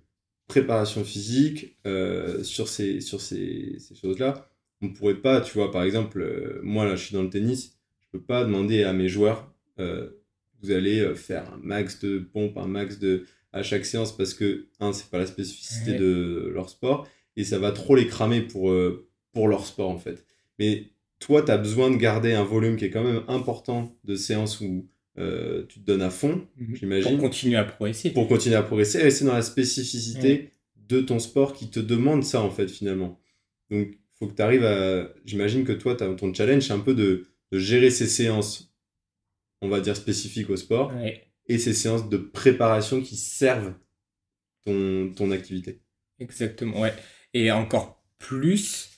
préparation physique, euh, sur ces, sur ces, ces choses-là, on ne pourrait pas, tu vois, par exemple, euh, moi là, je suis dans le tennis, je peux pas demander à mes joueurs, euh, vous allez faire un max de pompe, un max de à chaque séance parce que un, c'est pas la spécificité de leur sport et ça va trop les cramer pour pour leur sport en fait. Mais toi, tu as besoin de garder un volume qui est quand même important de séances où euh, tu te donnes à fond, mhm. j'imagine. Pour continuer à progresser. Pour continuer à progresser. Et c'est dans la spécificité de ton sport qui te demande ça, en fait, finalement. Donc, il faut que tu arrives à. J'imagine que toi, ton challenge, c'est un peu de, gérer ces séances, on va dire, spécifiques au sport, et ces séances de préparation qui servent ton, ton activité. Exactement, ouais. Et encore plus,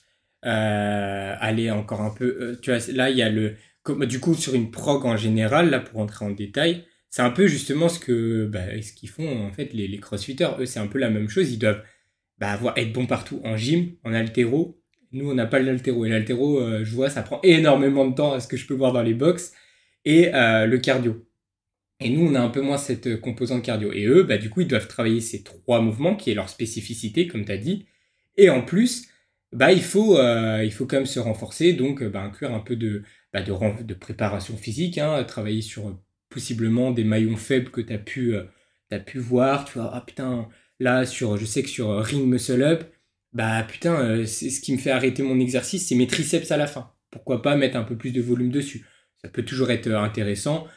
euh, aller encore un peu. Euh, tu vois, là, il y a le du coup, sur une prog en général, là, pour entrer en détail, c'est un peu justement ce que bah, ce qu'ils font en fait les, les crossfitters. Eux, c'est un peu la même chose. Ils doivent bah, avoir, être bons partout en gym, en altéro. Nous, on n'a pas l'altéro. Et l'altéro, euh, je vois, ça prend énormément de temps à ce que je peux voir dans les box. Et euh, le cardio. Et nous, on a un peu moins cette euh, composante cardio. Et eux, bah, du coup, ils doivent travailler ces trois mouvements, qui est leur spécificité, comme tu as dit. Et en plus, bah, il, faut, il faut quand même se renforcer, donc bah, inclure un peu de, bah, de, préparation physique, hein, travailler sur euh, possiblement des maillons faibles que tu as, pu, euh, pu voir. Tu vois, ah putain, là, sur, je sais que sur euh, Ring Muscle Up, bah putain, c'est ce qui me fait arrêter mon exercice, c'est mes triceps à la fin. Pourquoi pas mettre un peu plus de volume dessus? Ça peut toujours être intéressant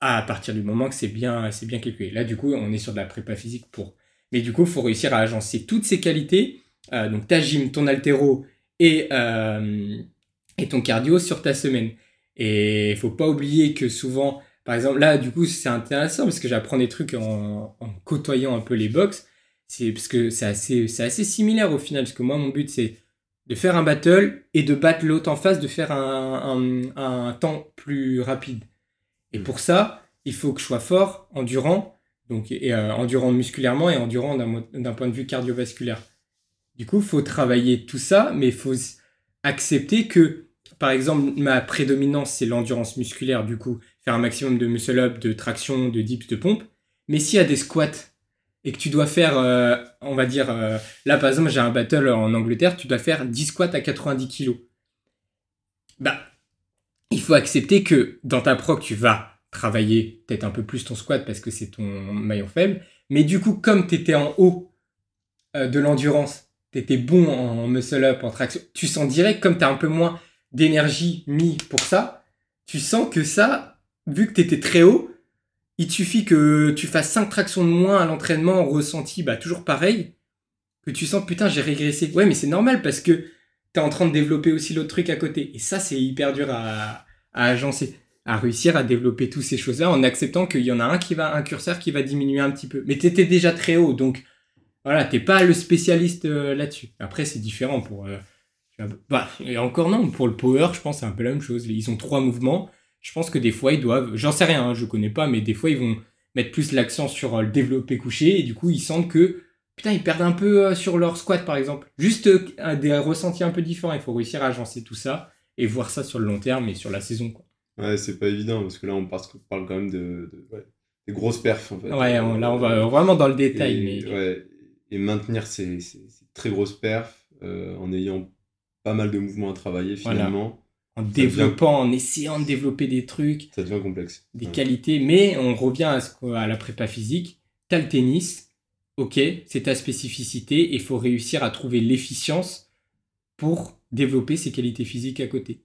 à partir du moment que c'est bien, c'est bien calculé. Là, du coup, on est sur de la prépa physique pour. Mais du coup, il faut réussir à agencer toutes ces qualités. donc ta gym, ton altéro et, et ton cardio sur ta semaine. Et il faut pas oublier que souvent, par exemple, là, du coup, c'est intéressant parce que j'apprends des trucs en, côtoyant un peu les box. C'est parce que c'est assez, c'est assez similaire au final. Parce que moi, mon but, c'est de faire un battle et de battre l'autre en face, de faire un, un, temps plus rapide. Et pour ça, il faut que je sois fort, endurant, donc et, euh, endurant musculairement et endurant d'un point de vue cardiovasculaire. Du coup, il faut travailler tout ça, mais il faut accepter que par exemple, ma prédominance, c'est l'endurance musculaire, du coup, faire un maximum de muscle-up, de traction, de dips, de pompe. Mais s'il y a des squats et que tu dois faire, euh, on va dire, euh, là par exemple, j'ai un battle en Angleterre, tu dois faire 10 squats à 90 kg. Bah, il faut accepter que dans ta proc, tu vas travailler peut-être un peu plus ton squat parce que c'est ton maillon faible. Mais du coup, comme tu étais en haut euh, de l'endurance, tu étais bon en muscle-up, en traction, tu sens direct comme tu as un peu moins d'énergie mis pour ça, tu sens que ça, vu que tu étais très haut, il suffit que tu fasses 5 tractions de moins à l'entraînement ressenti, bah toujours pareil, que tu sens putain j'ai régressé. Ouais mais c'est normal parce que en train de développer aussi l'autre truc à côté. Et ça c'est hyper dur à, agencer, à réussir à développer toutes ces choses-là en acceptant qu'il y en a un qui va, un curseur qui va diminuer un petit peu. Mais tu étais déjà très haut, donc voilà, t'es pas le spécialiste euh, là-dessus. Après c'est différent pour... Euh, bah, encore non, pour le power, je pense c'est un peu la même chose. Ils ont trois mouvements. Je pense que des fois, ils doivent, j'en sais rien, hein, je connais pas, mais des fois, ils vont mettre plus l'accent sur euh, le développé couché, et du coup, ils sentent que, putain, ils perdent un peu euh, sur leur squat, par exemple. Juste euh, des ressentis un peu différents. Il faut réussir à agencer tout ça, et voir ça sur le long terme et sur la saison, quoi. Ouais, c'est pas évident, parce que là, on parle, quand même de, des grosses perfs, en fait. Ouais, là, on va vraiment dans le détail, et, mais... Ouais, et maintenir ces, ces très grosses perfs, en ayant pas mal de mouvements à travailler finalement. En développant, en essayant de développer des trucs. Ça devient complexe. Des qualités, mais on revient à, ce, à la prépa physique. T'as le tennis, ok, c'est ta spécificité, et il faut réussir à trouver l'efficience pour développer ses qualités physiques à côté.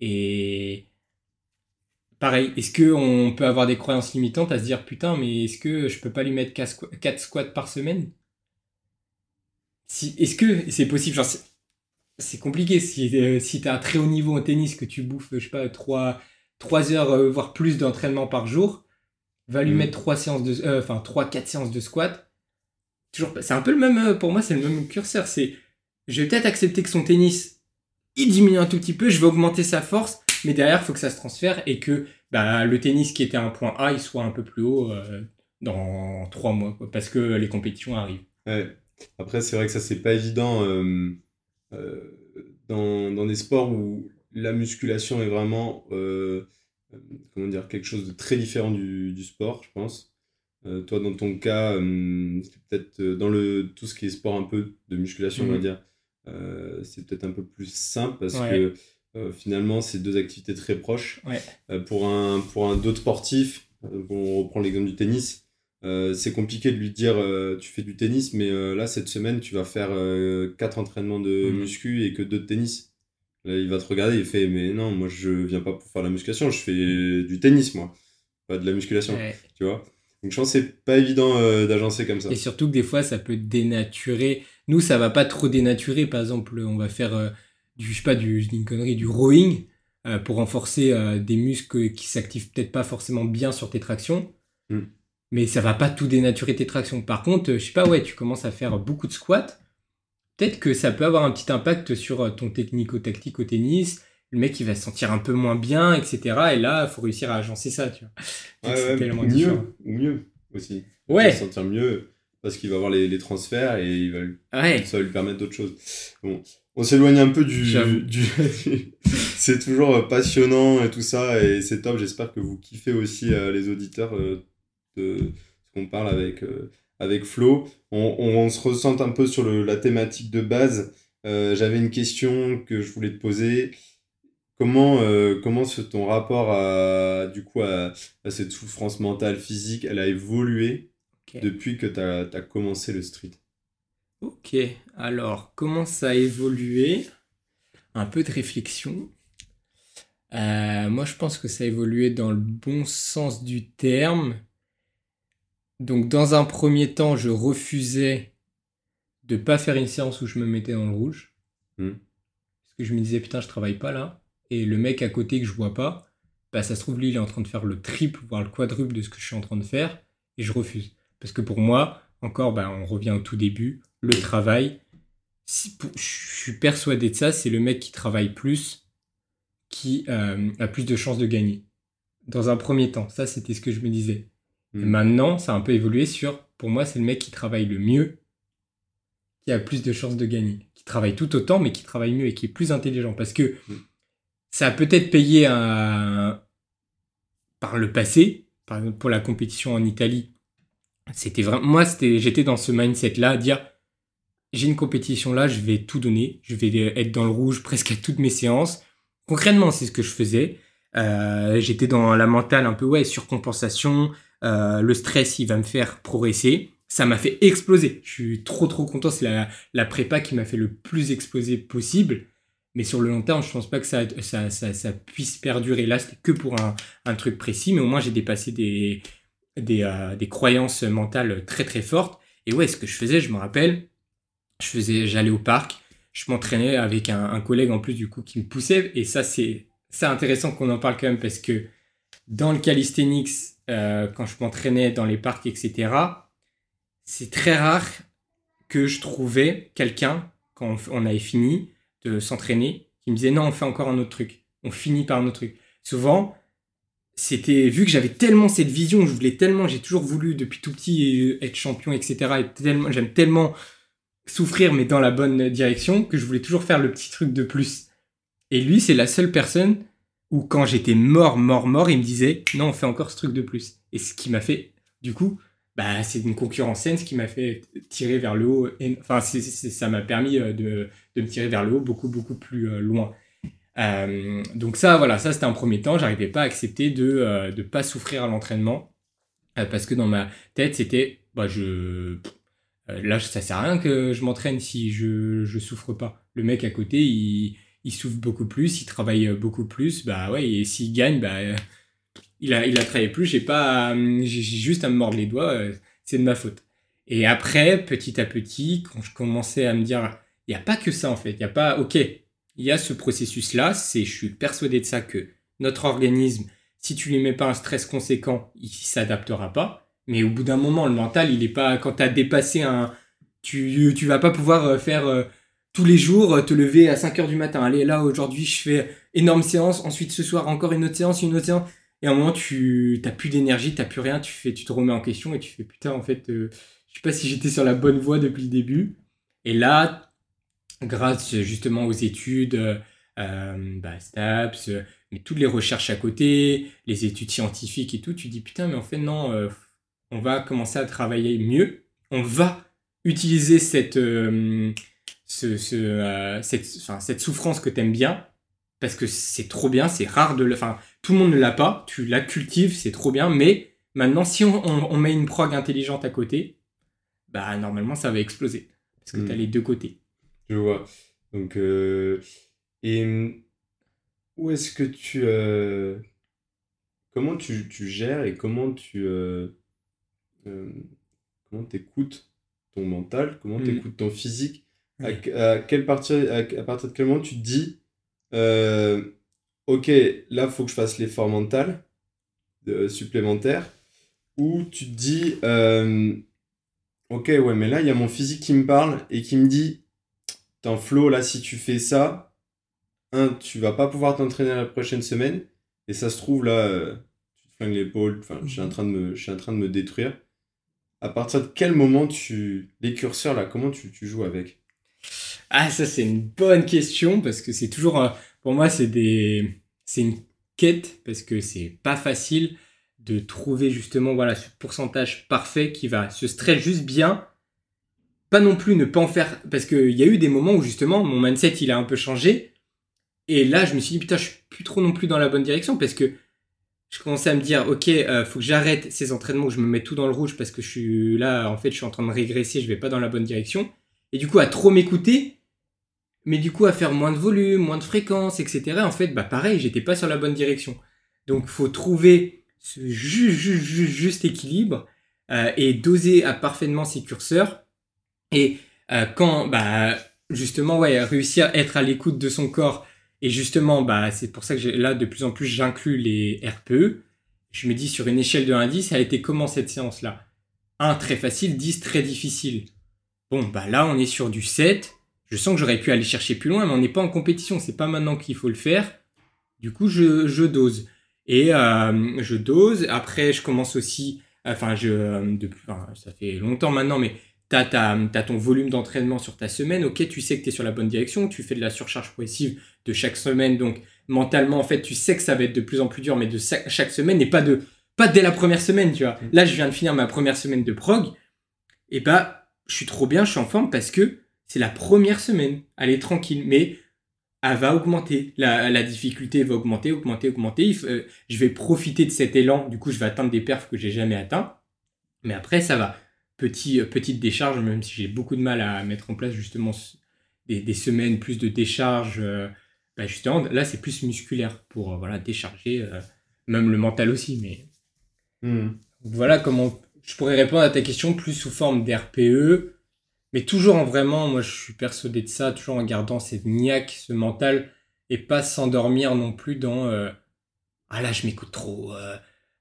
Et pareil, est-ce qu'on peut avoir des croyances limitantes à se dire putain, mais est-ce que je peux pas lui mettre 4 squats par semaine? Si, Est-ce que c'est possible? Genre, c'est compliqué. Si, euh, si tu as un très haut niveau en tennis, que tu bouffes, je sais pas, 3, 3 heures, euh, voire plus d'entraînement par jour, va lui mm. mettre 3 séances de, euh, enfin, 3, 4 séances de squat. Toujours, c'est un peu le même, pour moi, c'est le même curseur. C'est, je vais peut-être accepter que son tennis, il diminue un tout petit peu, je vais augmenter sa force, mais derrière, faut que ça se transfère et que bah, le tennis qui était un point A, il soit un peu plus haut euh, dans trois mois, parce que les compétitions arrivent. Après, c'est vrai que ça, c'est pas évident euh, euh, dans, des sports où la musculation est vraiment, comment dire, quelque chose de très différent du sport, je pense. Toi, dans ton cas, c'est peut-être dans le, tout ce qui est sport un peu de musculation, on va mhm. dire, c'est peut-être un peu plus simple parce que euh, finalement, c'est deux activités très proches. Euh, pour un, pour un d'autres sportif, euh, on reprend l'exemple du tennis, c'est compliqué de lui dire tu fais du tennis, mais là, cette semaine, tu vas faire quatre entraînements de mhm. muscu et que deux de tennis. Là, il va te regarder, il fait mais non, moi, je viens pas pour faire la musculation, je fais du tennis, moi, pas de la musculation. Tu vois donc je pense que c'est pas évident d'agencer comme ça. Et surtout que des fois ça peut dénaturer. Nous ça va pas trop dénaturer. Par exemple, on va faire du, je sais pas, du, une connerie, du rowing euh, pour renforcer euh, des muscles qui s'activent peut-être pas forcément bien sur tes tractions. Hmm. Mais ça va pas tout dénaturer tes tractions. Par contre, je sais pas, ouais, tu commences à faire beaucoup de squats. Peut-être que ça peut avoir un petit impact sur euh, ton technico-tactique au tennis. Le mec, il va se sentir un peu moins bien, etc. Et là, il faut réussir à agencer ça, tu vois. Ouais, ouais, ou mieux, ou mieux aussi. Ouais. Il va se sentir mieux parce qu'il va avoir les, les, transferts et il va, ça va lui permettre d'autres choses. Bon, on s'éloigne un peu du, du, c'est toujours passionnant et tout ça et c'est top j'espère que vous kiffez aussi euh, les auditeurs euh, de ce qu'on parle avec euh, avec Flo on, on, se ressent un peu sur le, la thématique de base j'avais une question que je voulais te poser comment comment ce, ton rapport à du coup à, à, cette souffrance mentale physique elle a évolué depuis que tu as, as commencé le street? Ok, alors comment ça a évolué? Un peu de réflexion. Euh, moi, je pense que ça a évolué dans le bon sens du terme. Donc, dans un premier temps, je refusais de pas faire une séance où je me mettais dans le rouge. Hmm. Parce que je me disais, putain, je travaille pas là. Et le mec à côté que je vois pas, bah, ça se trouve, lui, il est en train de faire le triple, voire le quadruple de ce que je suis en train de faire. Et je refuse. Parce que pour moi, encore, bah, on revient au tout début le travail. je suis persuadé de ça, c'est le mec qui travaille plus qui euh, a plus de chances de gagner. Dans un premier temps, ça c'était ce que je me disais. Hmm. maintenant, ça a un peu évolué sur, pour moi, c'est le mec qui travaille le mieux qui a plus de chances de gagner. Qui travaille tout autant, mais qui travaille mieux et qui est plus intelligent. Parce que hmm. Ça a peut-être payé un... par le passé, par exemple pour la compétition en Italie. C'était vraiment, moi, c'était, j'étais dans ce mindset là, à dire, j'ai une compétition là, je vais tout donner, je vais être dans le rouge presque à toutes mes séances. Concrètement, c'est ce que je faisais. Euh, j'étais dans la mentale un peu ouais surcompensation. Euh, le stress, il va me faire progresser. Ça m'a fait exploser. Je suis trop trop content. C'est la, la prépa qui m'a fait le plus exploser possible. Mais sur le long terme, je pense pas que ça, ça, ça, puisse perdurer. Là, c'était que pour un, un, truc précis, mais au moins j'ai dépassé des, des, euh, des croyances mentales très très fortes. Et ouais, ce que je faisais, je me rappelle, je faisais, j'allais au parc, je m'entraînais avec un, collègue en plus du coup qui me poussait. Et ça, c'est, c'est intéressant qu'on en parle quand même parce que dans le calisthenics, euh, quand je m'entraînais dans les parcs, etc., c'est très rare que je trouvais quelqu'un, quand on, avait fini de s'entraîner, qui me disait non, on fait encore un autre truc. On finit par un autre truc. Souvent, c'était vu que j'avais tellement cette vision, je voulais tellement, j'ai toujours voulu depuis tout petit être champion, etc. Et tellement, j'aime tellement souffrir, mais dans la bonne direction, que je voulais toujours faire le petit truc de plus. Et lui, c'est la seule personne où quand j'étais mort, mort, mort, il me disait, non, on fait encore ce truc de plus. Et ce qui m'a fait, du coup, bah, c'est une concurrence saine, ce qui m'a fait tirer vers le haut. enfin, ça m'a permis euh, de, de, me tirer vers le haut beaucoup, beaucoup plus euh, loin. Euh, donc ça, voilà, ça c'était un premier temps. J'arrivais pas à accepter de ne pas souffrir à l'entraînement parce que dans ma tête, c'était, bah, je, là, ça sert à rien que je m'entraîne si je, je souffre pas. Le mec à côté, il, il souffre beaucoup plus, il travaille beaucoup plus. Bah ouais, et s'il gagne, bah, il a, il a travaillé plus. J'ai pas, j'ai juste à me mordre les doigts. Euh, c'est de ma faute. Et après, petit à petit, quand je commençais à me dire, il n'y a pas que ça en fait. Il n'y a pas, ok, il y a ce processus-là. C'est, je suis persuadé de ça que notre organisme, si tu lui mets pas un stress conséquent, il s'adaptera pas. Mais au bout d'un moment, le mental, il est pas. Quand tu as dépassé un. Tu, tu vas pas pouvoir euh, faire. Euh, tous les jours, te lever à 5 heures du matin. Allez, là, aujourd'hui, je fais énorme séance. Ensuite, ce soir, encore une autre séance, une autre séance. Et à un moment, tu n'as plus d'énergie, tu n'as plus rien. Tu, fais, tu te remets en question et tu fais putain, en fait, euh, je sais pas si j'étais sur la bonne voie depuis le début. Et là, grâce justement aux études, euh, bah, STAPS, mais toutes les recherches à côté, les études scientifiques et tout, tu dis putain, mais en fait, non, euh, on va commencer à travailler mieux. On va utiliser cette, euh, ce, ce, cette, cette souffrance que tu aimes bien parce que c'est trop bien, c'est rare de le. Enfin, tout le monde ne l'a pas, tu la cultives, c'est trop bien, mais maintenant, si on, on, met une prog intelligente à côté, bah normalement ça va exploser. Parce que tu as les deux côtés. Je vois. Donc, euh, et où est-ce que tu. Euh, comment tu, tu, gères et comment tu. Euh, comment t'écoutes ton mental Comment hmm. t'écoutes ton physique? À, quelle partie, à, partir de quel moment tu te dis Ok, là, faut que je fasse l'effort mental supplémentaire Ou tu te dis Ok, ouais, mais là, il y a mon physique qui me parle et qui me dit T'en flow, là, si tu fais ça, un, tu vas pas pouvoir t'entraîner la prochaine semaine. Et ça se trouve, là, euh, tu te flingues l'épaule, enfin, je suis en train de me, je suis en train de me détruire. À partir de quel moment tu. Les curseurs, là, comment tu, tu joues avec? Ah, ça, c'est une bonne question parce que c'est toujours. Pour moi, c'est des. C'est une quête parce que c'est pas facile de trouver justement voilà ce pourcentage parfait qui va se stretch juste bien. Pas non plus ne pas en faire parce qu'il y a eu des moments où justement mon mindset il a un peu changé et là je me suis dit putain je suis plus trop non plus dans la bonne direction parce que je commençais à me dire ok euh, faut que j'arrête ces entraînements où je me mets tout dans le rouge parce que je suis là en fait je suis en train de régresser je vais pas dans la bonne direction et du coup à trop m'écouter mais du coup à faire moins de volume moins de fréquence etc en fait bah pareil j'étais pas sur la bonne direction donc faut trouver ce juste, juste, juste, équilibre euh, et doser à parfaitement ses curseurs. Et euh, quand, bah, justement, ouais, réussir à être à l'écoute de son corps. Et justement, bah, c'est pour ça que là, de plus en plus, j'inclus les RPE. Je me dis, sur une échelle de 1 à 10, elle a été comment cette séance-là? 1 très facile, 10 très difficile. Bon, bah là, on est sur du 7. Je sens que j'aurais pu aller chercher plus loin, mais on n'est pas en compétition. C'est pas maintenant qu'il faut le faire. Du coup, je, je dose. Et euh, je dose. Après, je commence aussi, enfin, je, depuis, ça fait longtemps maintenant, mais tu as, as, ton volume d'entraînement sur ta semaine. Ok, tu sais que tu es sur la bonne direction. Tu fais de la surcharge progressive de chaque semaine. Donc, mentalement, en fait, tu sais que ça va être de plus en plus dur, mais de chaque semaine et pas de pas dès la première semaine, tu vois. Mm. Là, je viens de finir ma première semaine de prog. Et bah, je suis trop bien, je suis en forme parce que c'est la première semaine. Elle est tranquille. Mais elle va augmenter. La, difficulté va augmenter, augmenter, augmenter. Euh, je vais profiter de cet élan. Du coup, je vais atteindre des perfs que j'ai jamais atteints. Mais après, ça va. Petit, euh, petite décharge, même si j'ai beaucoup de mal à mettre en place justement des, semaines plus de décharge. Euh, bah, justement, là, c'est plus musculaire pour voilà décharger, même le mental aussi. Mais hmm. voilà comment je pourrais répondre à ta question plus sous forme d'RPE mais toujours en vraiment, moi je suis persuadé de ça, toujours en gardant cette niaque, ce mental, et pas s'endormir non plus dans euh, Ah là, je m'écoute trop. Euh,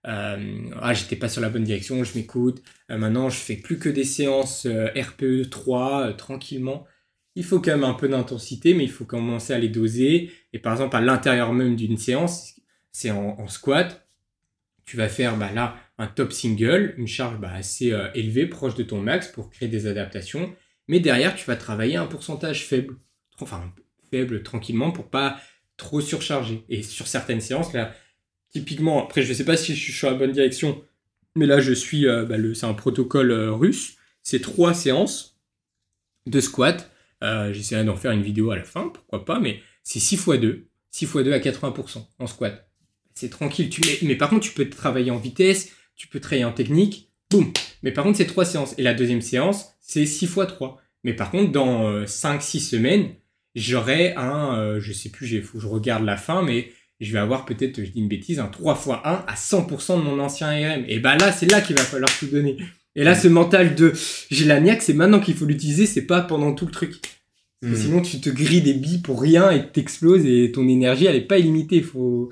euh, ah, j'étais pas sur la bonne direction, je m'écoute. maintenant, je fais plus que des séances RPE 3 tranquillement. Il faut quand même un peu d'intensité, mais il faut commencer à les doser. Et par exemple, à l'intérieur même d'une séance, c'est en, squat. Tu vas faire bah, là un top single, une charge bah, assez euh, élevée, proche de ton max pour créer des adaptations. Mais derrière, tu vas travailler un pourcentage faible, enfin faible tranquillement pour pas trop surcharger. Et sur certaines séances, là, typiquement, après, je ne sais pas si je suis sur la bonne direction, mais là, je suis, euh, bah, c'est un protocole euh, russe. C'est trois séances de squat. J'essaierai d'en faire une vidéo à la fin, pourquoi pas, mais c'est 6 x 2. 6 x 2 à 80% en squat. C'est tranquille. Tu mais par contre, tu peux travailler en vitesse, tu peux travailler en technique, boum. Mais par contre, c'est trois séances. Et la deuxième séance, c'est 6 fois 3. Mais par contre, dans 5-6 euh, semaines, j'aurai un, euh, je sais plus, il faut que je regarde la fin, mais je vais avoir peut-être, je dis une bêtise, un 3 fois 1 à 100% de mon ancien RM. Et ben là, c'est là qu'il va falloir tout donner. Et là, ce mental de j'ai la niaque, c'est maintenant qu'il faut l'utiliser, c'est pas pendant tout le truc. Hmm. Sinon, tu te grilles des billes pour rien et t'exploses et ton énergie, elle est pas illimitée. Faut,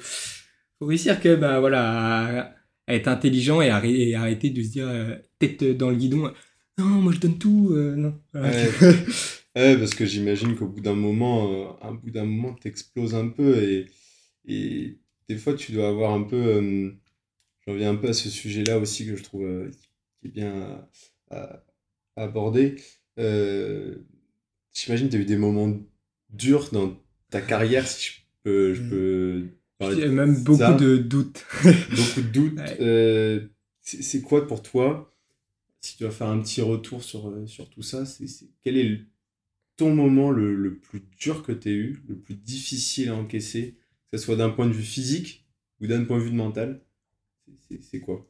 faut réussir que, ben voilà, à être intelligent et, arrêter de se dire euh, tête dans le guidon non moi je donne tout euh, non Ouais, parce que j'imagine qu'au bout d'un moment, euh, un bout d'un moment, t'exploses un peu et, et des fois, tu dois avoir un peu. euh, J'en viens un peu à ce sujet-là aussi que je trouve euh, qui est bien à, aborder. Euh, j'imagine que tu as eu des moments durs dans ta carrière, si je peux, je peux parler Il y a même beaucoup ça. de doutes. beaucoup de doutes. Ouais. Euh, c'est c'est quoi pour toi, si tu dois faire un petit retour sur, euh, sur tout ça, c'est quel est le- ton moment le, le plus dur que tu as eu, le plus difficile à encaisser, que ce soit d'un point de vue physique ou d'un point de vue de mental C'est- quoi?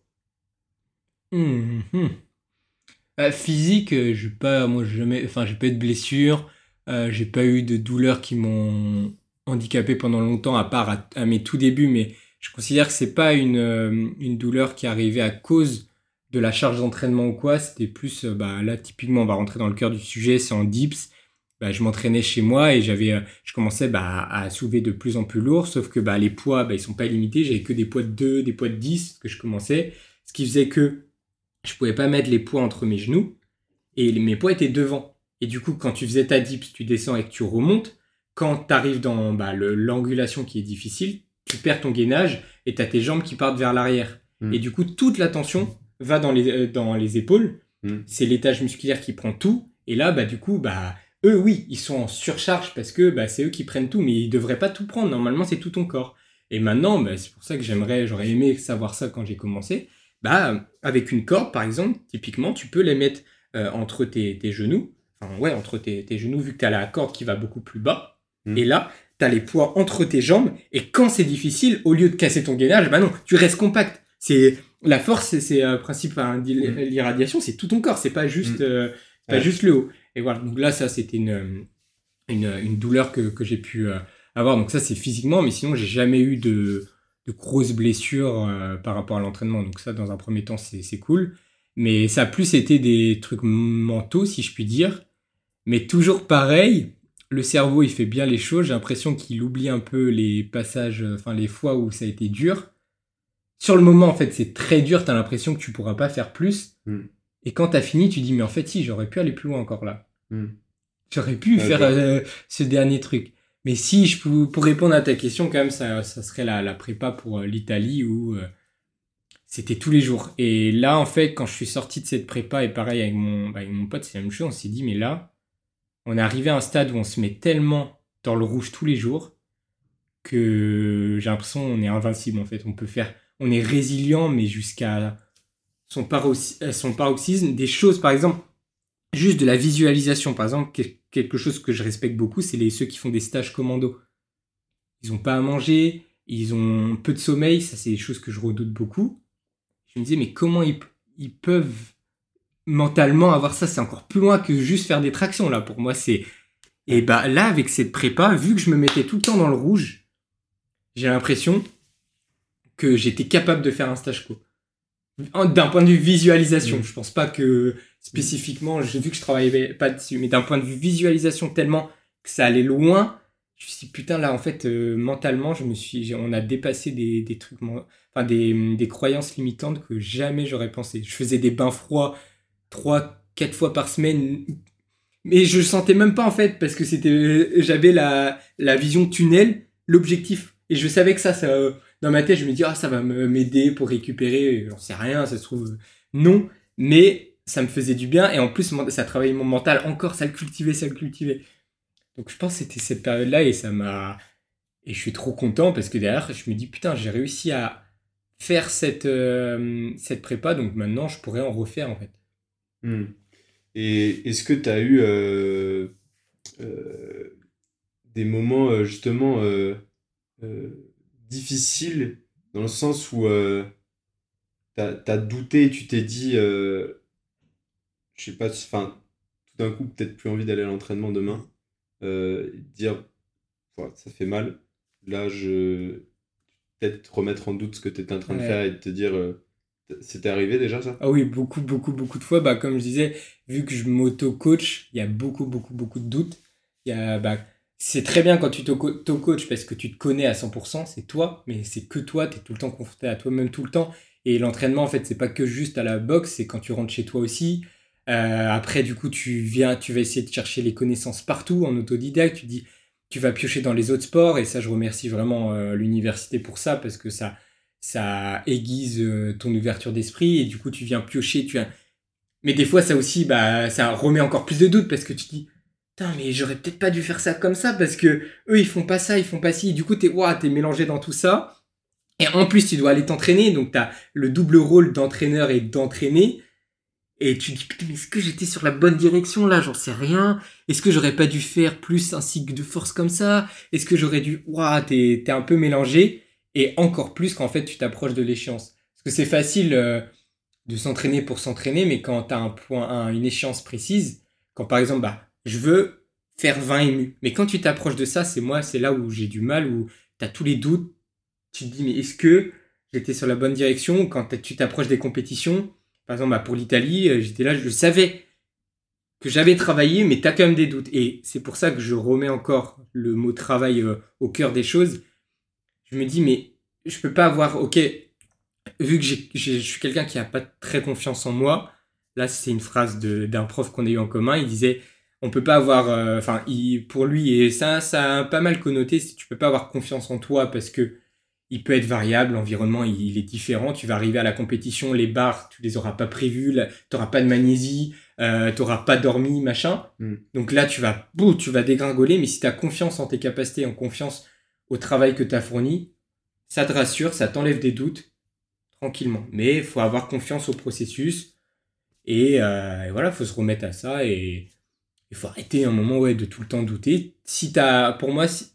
Hum, hum. Euh, physique, j'ai pas, moi, j'ai jamais, enfin, j'ai pas eu de blessure, euh, j'ai pas eu de douleurs qui m'ont handicapé pendant longtemps, à part à, mes tout débuts, mais je considère que c'est pas une, euh, douleur qui arrivée à cause de la charge d'entraînement ou quoi, c'était plus, euh, bah, là, typiquement, on va rentrer dans le cœur du sujet, c'est en dips. Bah, je m'entraînais chez moi et j'avais, euh, je commençais bah, à soulever de plus en plus lourd, sauf que bah, les poids, bah, ils sont pas limités, j'avais que des poids de 2, des poids de 10 que je commençais, ce qui faisait que je pouvais pas mettre les poids entre mes genoux et mes poids étaient devant. Et du coup, quand tu faisais ta dips, tu descends et que tu remontes, quand tu arrives dans bah, l'angulation qui est difficile, tu perds ton gainage et tu as tes jambes qui partent vers l'arrière. Mm. Et du coup, toute la tension va dans les, euh, dans les épaules. Mm. C'est l'étage musculaire qui prend tout. Et là, bah, du coup, bah, eux, oui, ils sont en surcharge parce que bah, c'est eux qui prennent tout, mais ils devraient pas tout prendre. Normalement, c'est tout ton corps. Et maintenant, bah, c'est pour ça que j'aimerais, j'aurais aimé savoir ça quand j'ai commencé. Bah, avec une corde, par exemple, typiquement, tu peux les mettre euh, entre tes, tes genoux. Enfin, ouais, entre tes, tes genoux, vu que tu as la corde qui va beaucoup plus bas. Et là, tu as les poids entre tes jambes. Et quand c'est difficile, au lieu de casser ton gainage, bah non, tu restes compact. C'est la force, c'est- un principe, hein, d'il- Mm. l'irradiation, c'est tout ton corps, c'est pas juste, Mm. euh, pas Ouais. juste le haut. Et voilà, donc là, ça, c'était une, une, une douleur que, que j'ai pu euh, avoir. Donc ça, c'est physiquement, mais sinon, j'ai jamais eu de, de grosses blessures euh, par rapport à l'entraînement. Donc ça, dans un premier temps, c'est c'est cool. Mais ça a plus été des trucs mentaux, si je puis dire. Mais toujours pareil, le cerveau, il fait bien les choses. J'ai l'impression qu'il oublie un peu les passages, euh, enfin les fois où ça a été dur. Sur le moment, en fait, c'est très dur. T'as l'impression que tu pourras pas faire plus. Mm. Et quand t'as fini, tu dis, mais en fait, si, j'aurais pu aller plus loin encore là. Mm. J'aurais pu faire euh, ce dernier truc. Mais si, je peux, pour répondre à ta question, quand même, ça, ça serait la, la prépa pour euh, l'Italie où euh, c'était tous les jours. Et là, en fait, quand je suis sorti de cette prépa, et pareil avec mon, bah, avec mon pote, c'est la même chose, on s'est dit, mais là, on est arrivé à un stade où on se met tellement dans le rouge tous les jours que j'ai l'impression qu'on est invincible, en fait. On peut faire, on est résilient, mais jusqu'à son, euh, paroxysme. Des choses, par exemple, juste de la visualisation, par exemple, quel- quelque chose que je respecte beaucoup, c'est les, ceux qui font des stages commando. Ils ont pas à manger, ils ont peu de sommeil, ça c'est des choses que je redoute beaucoup. Je me disais, mais comment ils peuvent mentalement avoir ça C'est encore plus loin que juste faire des tractions, là, pour moi, c'est... Et bah là, avec cette prépa, vu que je me mettais tout le temps dans le rouge, j'ai l'impression que j'étais capable de faire un stage co. D'un point de vue visualisation, Mm. je pense pas que spécifiquement, j'ai vu que je travaillais pas dessus, mais d'un point de vue visualisation tellement que ça allait loin, je me suis dit, putain là en fait euh, mentalement, je me suis, on a dépassé des, des trucs, enfin des, des croyances limitantes que jamais j'aurais pensé. Je faisais des bains froids trois, quatre fois par semaine, mais je sentais même pas en fait parce que c'était, j'avais la, la vision tunnel, l'objectif, et je savais que ça, ça euh, dans ma tête, je me dis, ah, ça va m'aider pour récupérer, j'en sais rien, ça se trouve, euh, non, mais ça me faisait du bien, et en plus, ça travaillait mon mental encore, ça le cultivait, ça le cultivait. Donc je pense que c'était cette période-là, et ça m'a... Et je suis trop content, parce que derrière, je me dis, putain, j'ai réussi à faire cette, euh, cette prépa, donc maintenant, je pourrais en refaire, en fait. Hmm. Et est-ce que tu as eu euh, euh, des moments euh, justement difficiles dans le sens où tu as, douté et tu t'es dit, je sais pas, enfin, tout d'un coup, peut-être plus envie d'aller à l'entraînement demain, dire, ça fait mal, là, je. Peut-être remettre en doute ce que tu étais en train de faire et de te dire, euh, c'était arrivé déjà ça? Ah oui, beaucoup, beaucoup, beaucoup de fois. Bah, comme je disais, vu que je m'auto-coach, il y a beaucoup, beaucoup, beaucoup de doutes. Y a, bah, c'est très bien quand tu t'auto-coach parce que tu te connais à 100%, c'est toi, mais c'est que toi, tu es tout le temps confronté à toi-même tout le temps. Et l'entraînement, en fait, c'est pas que juste à la boxe, c'est quand tu rentres chez toi aussi. après, du coup, tu viens, tu vas essayer de chercher les connaissances partout en autodidacte. Tu dis, tu vas piocher dans les autres sports et ça, je remercie vraiment l'université pour ça parce que ça, ça aiguise ton ouverture d'esprit et du coup, tu viens piocher, tu viens. Mais des fois, ça aussi, bah, ça remet encore plus de doutes parce que tu dis, Putain, mais j'aurais peut-être pas dû faire ça comme ça parce que eux ils font pas ça, ils font pas ci. du coup, t'es wow, t'es mélangé dans tout ça. Et en plus, tu dois aller t'entraîner, donc t'as le double rôle d'entraîneur et d'entraîner. Et tu dis, putain, mais est-ce que j'étais sur la bonne direction là? J'en sais rien. Est-ce que j'aurais pas dû faire plus un cycle de force comme ça? Est-ce que j'aurais dû. Waouh, t'es, t'es un peu mélangé? Et encore plus quand en fait tu t'approches de l'échéance. Parce que c'est facile euh, de s'entraîner pour s'entraîner, mais quand t'as un point, une échéance précise, quand par exemple, bah, je veux faire 20 émus. Mais quand tu t'approches de ça, c'est moi, c'est là où j'ai du mal, où tu as tous les doutes. Tu te dis, mais est-ce que j'étais sur la bonne direction? Quand tu t'approches des compétitions, par exemple, bah, pour l'Italie, euh, j'étais là, je savais que j'avais travaillé, mais tu as quand même des doutes. Et c'est pour ça que je remets encore le mot travail euh, au cœur des choses. Je me dis, mais je peux pas avoir, ok, vu que je suis quelqu'un qui n'a pas très confiance en moi, là c'est une phrase d'un prof qu'on a eu en commun, il disait, on peut pas avoir euh, enfin pour lui et ça ça a pas mal connoté si tu peux pas avoir confiance en toi parce que il peut être variable l'environnement il, est différent. Tu vas arriver à la compétition les barres tu les auras pas prévues tu auras pas de magnésie euh, tu auras pas dormi machin. Hmm. donc là tu vas bouh, tu vas dégringoler mais si tu as confiance en tes capacités en confiance au travail que tu as fourni ça te rassure ça t'enlève des doutes tranquillement mais il faut avoir confiance au processus et, euh, et voilà faut se remettre à ça et il faut arrêter un moment ouais, de tout le temps douter. Si as, pour moi, si,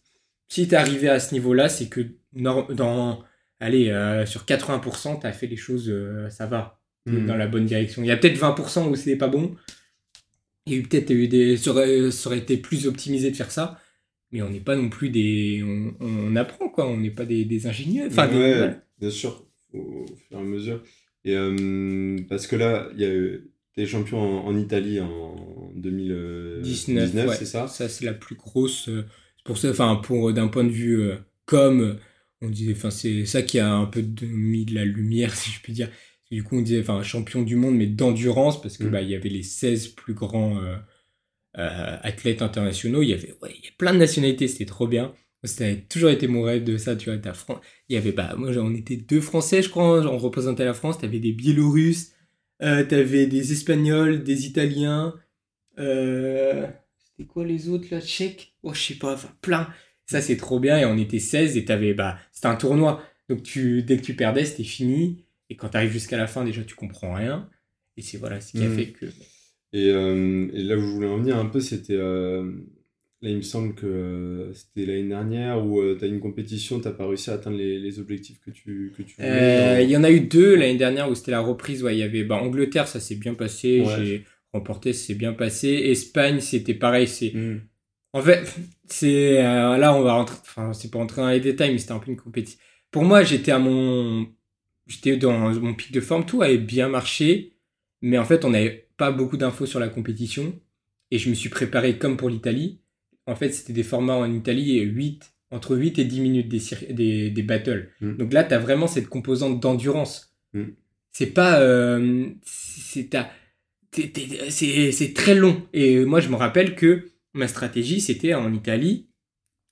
si tu es arrivé à ce niveau-là, c'est que dans, allez, euh, sur 80%, tu as fait les choses, euh, ça va, hmm. dans la bonne direction. Il y a peut-être 20% où c'est pas bon. Il y a eu peut-être eu des. Ça aurait, été plus optimisé de faire ça. Mais on n'est pas non plus des. On, apprend, quoi. On n'est pas des, des ingénieurs. Enfin, bien sûr, au, fur et à mesure. Et euh, parce que là, il y a T'es champion en, Italie en 2019, c'est ça? Ça, c'est la plus grosse. Euh, pour ça, enfin, pour d'un point de vue euh, comme on disait, enfin, c'est ça qui a un peu mis de la lumière, si je puis dire. Du coup, on disait, enfin, champion du monde, mais d'endurance, parce que mm. bah, il y avait les 16 plus grands euh, athlètes internationaux. Il y avait, ouais, il y a plein de nationalités, c'était trop bien. Ça a toujours été mon rêve de ça, tu vois. Il y avait, bah, moi, on était deux Français, je crois, on représentait la France. T'avais des Biélorusses, euh, t'avais des Espagnols, des Italiens. Euh, c'était quoi les autres là Tchèques? Oh, je sais pas, enfin, plein. Ça, c'est trop bien. Et on était 16 et t'avais, bah, c'était un tournoi. Donc, tu, dès que tu perdais, c'était fini. Et quand t'arrives jusqu'à la fin, déjà, tu comprends rien. Et c'est voilà ce qui a hmm. fait que. Et, euh, et, là où je voulais en venir un peu, c'était Là, il me semble que c'était l'année dernière où euh, tu as une compétition, tu n'as pas réussi à atteindre les, objectifs que tu, que tu voulais. Euh, il y en a eu deux l'année dernière où c'était la reprise. Ouais, il y avait bah, Angleterre, ça s'est bien passé. J'ai remporté, c'est bien passé. Espagne, c'était pareil. C'est hmm. En fait, c'est euh, là, on va rentrer. Enfin, c'est pas rentrer dans les détails, mais c'était un peu une compétition. Pour moi, j'étais à mon. J'étais dans mon pic de forme, tout avait bien marché. Mais en fait, on n'avait pas beaucoup d'infos sur la compétition. Et je me suis préparé comme pour l'Italie en fait, c'était des formats en Italie, 8, entre 8 et 10 minutes des, des, battles. Mm. Donc là, tu as vraiment cette composante d'endurance. Mm. C'est pas. Euh, c'est très long. Et moi, je me rappelle que ma stratégie, c'était en Italie.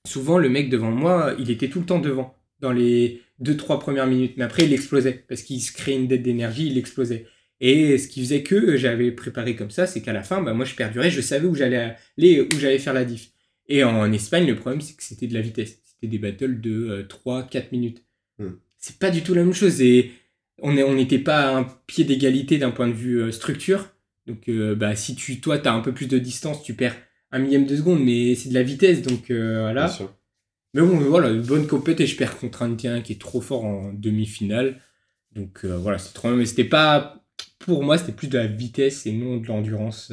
Souvent, le mec devant moi, il était tout le temps devant, dans les 2-3 premières minutes. Mais après, il explosait, parce qu'il se créait une dette d'énergie, il explosait. Et ce qui faisait que j'avais préparé comme ça, c'est qu'à la fin, bah, moi, je perdurais, je savais où j'allais aller, où j'allais faire la diff. Et en Espagne, le problème, c'est que c'était de la vitesse. C'était des battles de 3-4 euh, minutes. Hmm. C'est pas du tout la même chose. Et on n'était pas à un pied d'égalité d'un point de vue euh, structure. Donc, euh, bah, si tu, toi, tu as un peu plus de distance, tu perds un millième de seconde, mais c'est de la vitesse. Donc, voilà. Mais bon, voilà, bonne compétition. et je perds contre un qui est trop fort en demi-finale. Donc, voilà, c'est trop bien. Mais c'était pas. Pour moi, c'était plus de la vitesse et non de l'endurance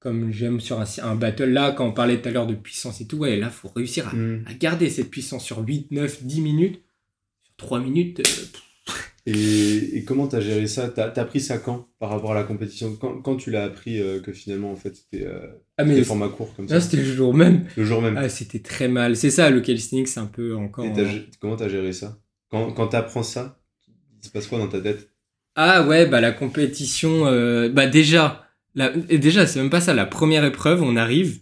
comme j'aime sur un, battle. Là, quand on parlait tout à l'heure de puissance et tout, ouais, là, faut réussir à, mm. garder cette puissance sur 8, 9, 10 minutes. Sur 3 minutes. Euh, et, et, comment t'as géré ça? T'as as pris ça quand par rapport à la compétition? Quand, quand, tu l'as appris euh, que finalement, en fait, c'était euh, ah, mais format court comme ça? C'était le jour même. Le jour même. Ah, c'était très mal. C'est ça, le calisthenics, c'est un peu encore. Et comment t'as géré ça? Quand, quand t'apprends ça, il se passe quoi dans ta tête? Ah ouais, bah la compétition, bah déjà et déjà, c'est même pas ça. La première épreuve, on arrive.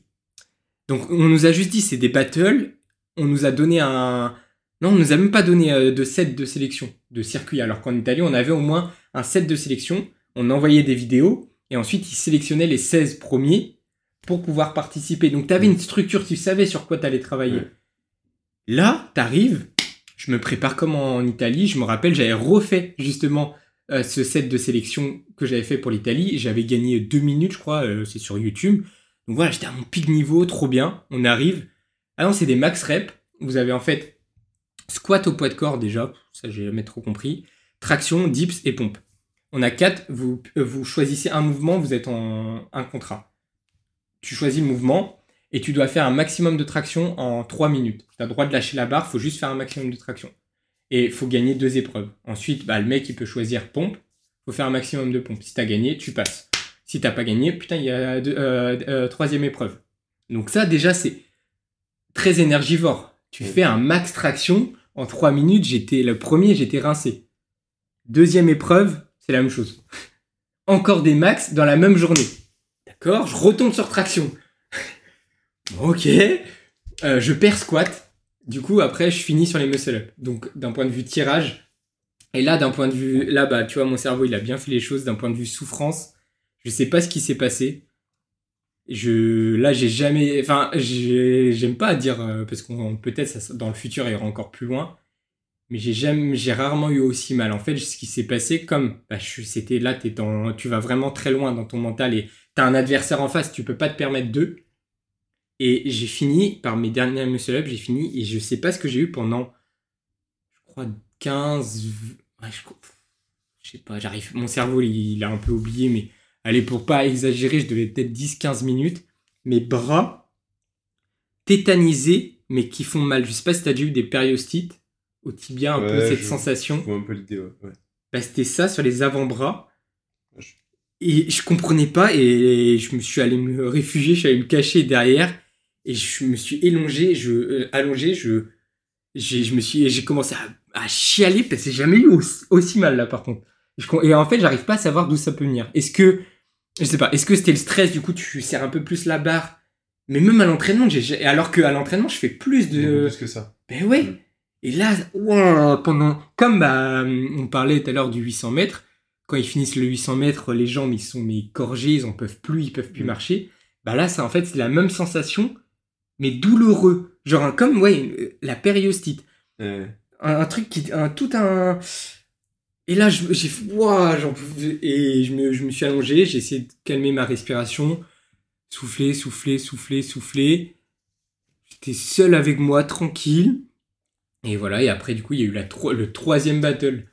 Donc, on nous a juste dit c'est des battles. On nous a donné un. Non, on nous a même pas donné euh, de set de sélection, de circuit. Alors qu'en Italie, on avait au moins un set de sélection. On envoyait des vidéos. Et ensuite, ils sélectionnaient les 16 premiers pour pouvoir participer. Donc, tu avais une structure, tu savais sur quoi tu allais travailler. Là, t'arrives, je me prépare comme en Italie. Je me rappelle, j'avais refait justement euh, ce set de sélection que j'avais fait pour l'Italie. J'avais gagné deux minutes, je crois, euh, c'est sur YouTube. Donc voilà, j'étais à mon pic niveau, trop bien. On arrive. Ah non, c'est des max reps. Vous avez en fait squat au poids de corps déjà, ça j'ai jamais trop compris. Traction, dips et pompe. On a quatre, vous, euh, vous choisissez un mouvement, vous êtes en un contrat. Tu choisis le mouvement et tu dois faire un maximum de traction en trois minutes. Tu as le droit de lâcher la barre, faut juste faire un maximum de traction et il faut gagner deux épreuves. Ensuite, bah, le mec, il peut choisir pompe. faut faire un maximum de pompe. Si tu as gagné, tu passes. Si t'as pas gagné, putain, il y a deux, euh, euh, troisième épreuve. Donc ça, déjà, c'est très énergivore. Tu fais un max traction. En trois minutes, j'étais le premier, j'étais rincé. Deuxième épreuve, c'est la même chose. Encore des max dans la même journée. D'accord? Je retombe sur traction. ok. Euh, je perds squat. Du coup, après, je finis sur les muscle-up. Donc, d'un point de vue tirage, et là, d'un point de vue, là, bah, tu vois, mon cerveau, il a bien fait les choses. D'un point de vue souffrance, je sais pas ce qui s'est passé. Je, là, j'ai jamais, enfin, j'aime pas dire, euh, parce qu'on peut-être dans le futur, il aura encore plus loin. Mais j'ai jamais, j'ai rarement eu aussi mal. En fait, ce qui s'est passé, comme, bah, c'était là, es dans, tu vas vraiment très loin dans ton mental et t'as un adversaire en face, tu peux pas te permettre deux. Et j'ai fini par mes derniers muscle up, j'ai fini et je sais pas ce que j'ai eu pendant, je crois, 15, ouais, je, je, sais pas, j'arrive, mon cerveau il, a un peu oublié, mais allez, pour pas exagérer, je devais peut-être 10-15 minutes. Mes bras tétanisés, mais qui font mal. Je sais pas si t'as déjà eu des périostites au tibia, un peu cette sensation. Je un peu l'idée, ouais. Bah, c'était ça sur les avant-bras. Et je comprenais pas et je me suis allé me réfugier, je suis allé me cacher derrière et je me suis élongé, je, euh, allongé, je, j'ai, je me suis, j'ai commencé à, à, chialer parce que j'ai jamais eu aussi, mal là par contre. et en fait, j'arrive pas à savoir d'où ça peut venir. Est-ce que, je sais pas, est-ce que c'était le stress, du coup, tu serres un peu plus la barre? Mais même à l'entraînement, j'ai, alors que à l'entraînement, je fais plus de. Plus que ça. Ben ouais. Mm. Et là, wow, pendant, comme bah, on parlait tout à l'heure du 800 mètres, quand ils finissent le 800 mètres, les jambes ils sont mais gorgés, ils en peuvent plus, ils peuvent plus mm. marcher. Bah là, ça en fait c'est la même sensation mais douloureux. Genre comme ouais, la périostite. Un, truc qui un tout un et là j'ai j'en et je me, je me suis allongé, j'ai essayé de calmer ma respiration, souffler, souffler, souffler, souffler. J'étais seul avec moi, tranquille. Et voilà, et après du coup, il y a eu la le troisième battle.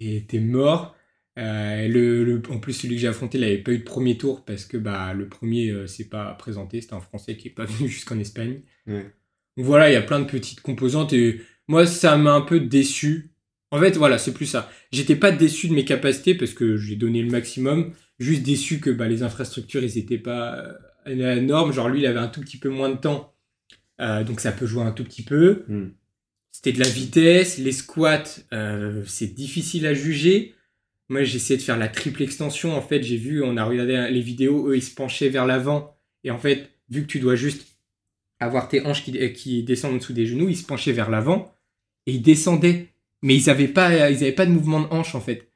T'es mort. Euh, le, en plus, celui que j'ai affronté, il n'avait pas eu de premier tour parce que bah, le premier euh, s'est pas présenté. C'était un Français qui n'est pas venu jusqu'en Espagne. Donc voilà, il y a plein de petites composantes et moi, ça m'a un peu déçu. En fait, voilà, c'est plus ça. J'étais pas déçu de mes capacités parce que j'ai donné le maximum. Juste déçu que bah, les infrastructures, ils étaient pas euh, énormes. Genre, lui, il avait un tout petit peu moins de temps. Euh, donc, ça peut jouer un tout petit peu. Hmm. C'était de la vitesse. Les squats, c'est difficile à juger. Moi, j'ai essayé de faire la triple extension. En fait, j'ai vu, on a regardé les vidéos, eux, ils se penchaient vers l'avant. Et en fait, vu que tu dois juste avoir tes hanches qui, qui descendent en dessous des genoux, ils se penchaient vers l'avant et ils descendaient. Mais ils n'avaient pas, ils avaient pas de mouvement de hanche, en fait.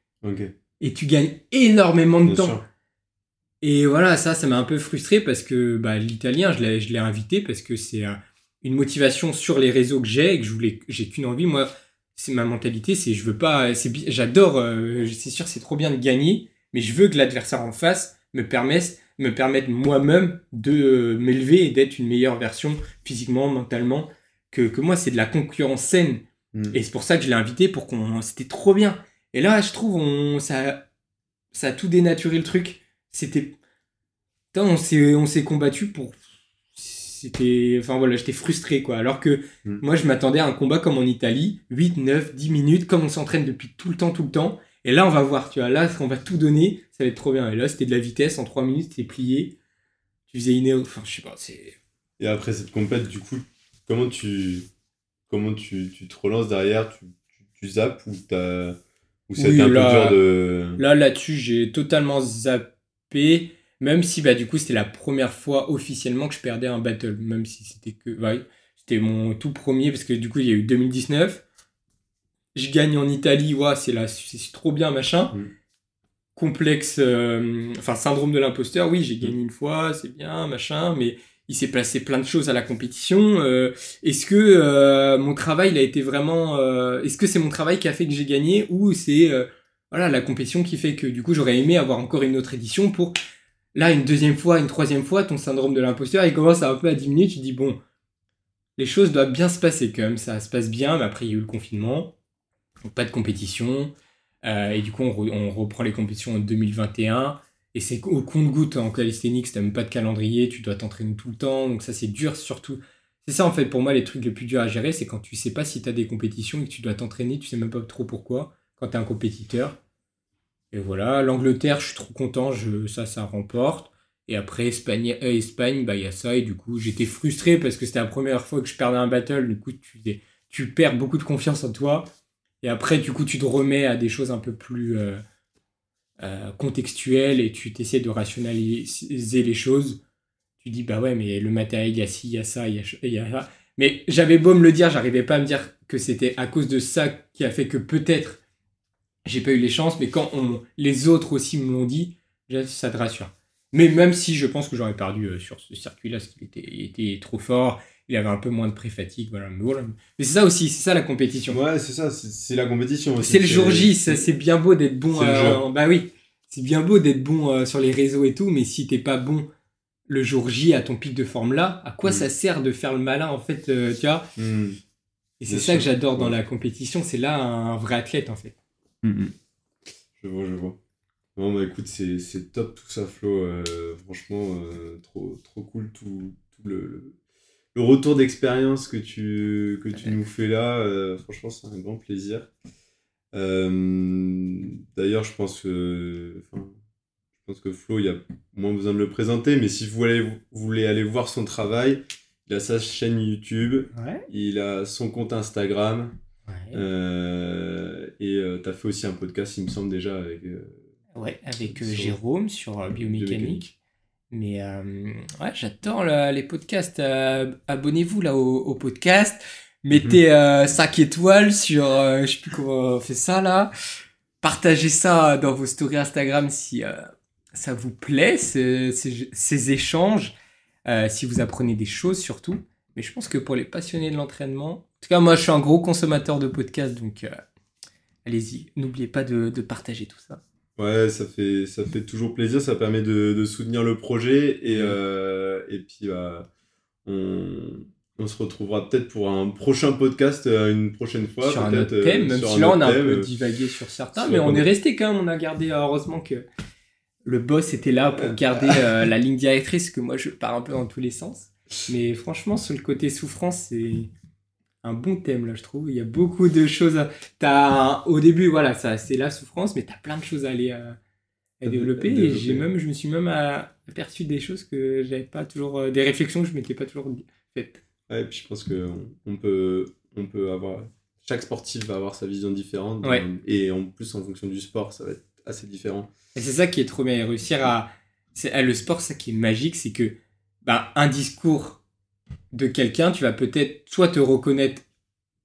Et tu gagnes énormément de temps. Et voilà, ça, ça m'a un peu frustré parce que bah, l'italien, je l'ai invité parce que c'est euh, une motivation sur les réseaux que j'ai et que je voulais, j'ai qu'une envie. Moi, c'est ma mentalité, c'est je veux pas, c'est j'adore, euh, c'est sûr c'est trop bien de gagner, mais je veux que l'adversaire en face me permette, me permette moi-même de euh, m'élever et d'être une meilleure version physiquement, mentalement, que, que moi c'est de la concurrence saine. Hmm. Et c'est pour ça que je l'ai invité pour qu'on, c'était trop bien. Et là, je trouve, on, ça, ça a tout dénaturé le truc. C'était, on s'est, on s'est combattu pour c'était enfin voilà j'étais frustré quoi. Alors que mm. moi je m'attendais à un combat comme en Italie 8 9 10 minutes comme on s'entraîne depuis tout le temps tout le temps. Et là on va voir tu vois. Là on va tout donner. Ça va être trop bien. Et là c'était de la vitesse. En 3 minutes t'es plié. Tu faisais une enfin je sais pas c'est et après cette compète du coup comment tu comment tu, tu te relances derrière? Tu, tu, zappes ou t'as ou c'est un peu dur de là là-dessus j'ai totalement zappé Même si, bah, du coup, c'était la première fois officiellement que je perdais un battle. Même si c'était que. Bah, c'était mon tout premier, parce que du coup, il y a eu 2019. Je gagne en Italie, ouais, c'est là, c'est trop bien, machin. Mm. Complexe, euh, enfin, syndrome de l'imposteur, oui, j'ai mm. gagné une fois, c'est bien, machin, mais il s'est placé plein de choses à la compétition. Euh, est-ce que euh, mon travail, il a été vraiment. Est-ce que c'est mon travail qui a fait que j'ai gagné ou c'est voilà la compétition qui fait que du coup j'aurais aimé avoir encore une autre édition pour là une deuxième fois, une troisième fois, ton syndrome de l'imposteur il commence à un peu à diminuer. Tu dis bon, les choses doivent bien se passer quand même, ça se passe bien, mais après il y a eu le confinement, pas de compétition, euh, et du coup on, reprend les compétitions en 2021. Et c'est au compte-goutte en calisthenics, t'as même pas de calendrier, tu dois t'entraîner tout le temps, donc ça c'est dur surtout. C'est ça en fait pour moi les trucs les plus durs à gérer, c'est quand tu sais pas si tu as des compétitions et que tu dois t'entraîner, tu sais même pas trop pourquoi quand tu es un compétiteur. Et voilà, l'Angleterre, je suis trop content, je, ça, ça remporte. Et après, Espagne, euh, Espagne bah, il y a ça. Et du coup, j'étais frustré parce que c'était la première fois que je perdais un battle. Du coup, tu, tu perds beaucoup de confiance en toi. Et après, du coup, tu te remets à des choses un peu plus euh, euh, contextuelles et tu t'essaies de rationaliser les choses. Tu dis, bah ouais, mais le matériel, il y a ci, il y a ça, y a, il y a ça. Mais j'avais beau me le dire, j'arrivais pas à me dire que c'était à cause de ça qui a fait que peut-être j'ai pas eu les chances, mais quand on, les autres aussi me l'ont dit, ça te rassure. Mais même si je pense que j'aurais perdu euh, sur ce circuit-là, parce qu'il était, était, trop fort, il avait un peu moins de pré-fatigue, voilà. Mais, mais c'est ça aussi, c'est ça la compétition. Ouais, c'est ça, c'est la compétition C'est le jour J, c'est bien beau d'être bon. Euh, bah oui, c'est bien beau d'être bon euh, sur les réseaux et tout, mais si t'es pas bon le jour J à ton pic de forme là, à quoi mm. ça sert de faire le malin en fait, tu vois? Mm. Et c'est ça que j'adore dans la compétition, c'est là un vrai athlète en fait. Mm-hmm. Je vois, je vois. Bon, bah écoute, c'est top tout ça, Flo. Euh, franchement, euh, trop, trop cool tout, tout le, le, retour d'expérience que tu, que tu nous fais là. Euh, franchement, c'est un grand plaisir. D'ailleurs, je pense que. je pense que Flo, il y a moins besoin de le présenter, mais si vous voulez, vous voulez aller voir son travail, il a sa chaîne YouTube, il a son compte Instagram, euh, et euh, tu as fait aussi un podcast, il me semble déjà, avec, euh, ouais, avec Jérôme sur biomécanique. Mais ouais, j'adore les podcasts. Abonnez-vous là au, podcast. Mettez 5 mhm. étoiles sur. je sais plus comment on fait ça là. Partagez ça dans vos stories Instagram si ça vous plaît, ces, ces échanges. si vous apprenez des choses surtout. Mais je pense que pour les passionnés de l'entraînement, en tout cas, moi, je suis un gros consommateur de podcasts, donc euh, allez-y, n'oubliez pas de, partager tout ça. Ouais, ça fait, ça fait toujours plaisir, ça permet de, soutenir le projet et, euh, et puis bah, on, se retrouvera peut-être pour un prochain podcast euh, une prochaine fois. Sur un autre thème, même si là on a un peu divagué sur certains, mais on est resté quand même, on a gardé, heureusement que le boss était là pour garder la ligne directrice, que moi je pars un peu dans tous les sens. Mais franchement, sur le côté souffrance, c'est un bon thème là je trouve. Il y a beaucoup de choses à... as au début voilà ça c'est la souffrance mais tu as plein de choses à aller euh, à, développer, et j'ai même je me suis même aperçu des choses que j'avais pas toujours euh, des réflexions que je m'étais pas toujours faites. Ouais et puis je pense que on, peut on peut avoir chaque sportif va avoir sa vision différente. Et en plus en fonction du sport ça va être assez différent. Et c'est ça qui est trop bien. Réussir à c'est le sport ça qui est magique c'est que bah, un discours de quelqu'un, tu vas peut-être soit te reconnaître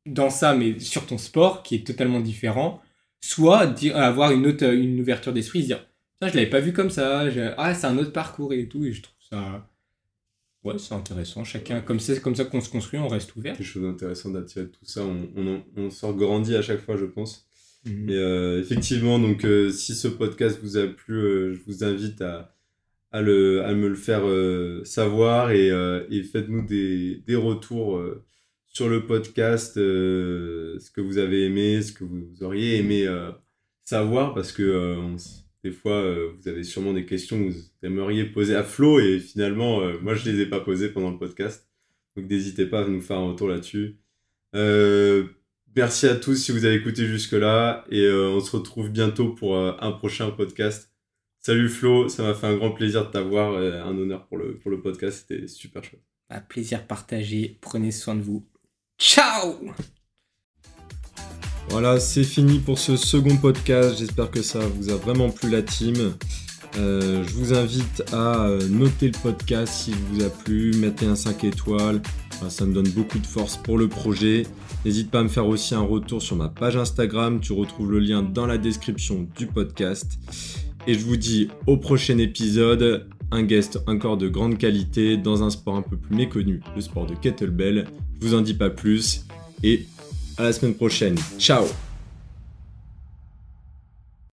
dans ça, mais sur ton sport, qui est totalement différent, soit dire, avoir une, autre, une ouverture d'esprit, se dire, ça, je l'avais pas vu comme ça, ah, c'est un autre parcours et tout, et je trouve ça... Ouais, c'est intéressant. Chacun, comme c'est comme ça qu'on se construit, on reste ouvert. Quelque chose d'intéressant d'attirer tout ça. On, on, on sort grandi à chaque fois, je pense. Mhm. Mais euh, effectivement, donc euh, si ce podcast vous a plu, euh, je vous invite à, à, le, à me le faire euh, savoir et, euh, et faites-nous des, des, retours euh, sur le podcast, ce que vous avez aimé, ce que vous auriez aimé savoir, parce que des fois, vous avez sûrement des questions que vous aimeriez poser à Flo et finalement, moi, je ne les ai pas posées pendant le podcast. Donc, n'hésitez pas à nous faire un retour là-dessus. merci à tous si vous avez écouté jusque-là et on se retrouve bientôt pour un prochain podcast. Salut Flo, ça m'a fait un grand plaisir de t'avoir, euh, un honneur pour le, pour le podcast, c'était super chouette. Un plaisir partagé, prenez soin de vous. Ciao Voilà, c'est fini pour ce second podcast, j'espère que ça vous a vraiment plu la team. je vous invite à noter le podcast s'il vous a plu, mettez un 5 étoiles, ça me donne beaucoup de force pour le projet. N'hésite pas à me faire aussi un retour sur ma page Instagram, tu retrouves le lien dans la description du podcast. Et je vous dis au prochain épisode, un guest encore de grande qualité dans un sport un peu plus méconnu, le sport de kettlebell. Je vous en dis pas plus et à la semaine prochaine. Ciao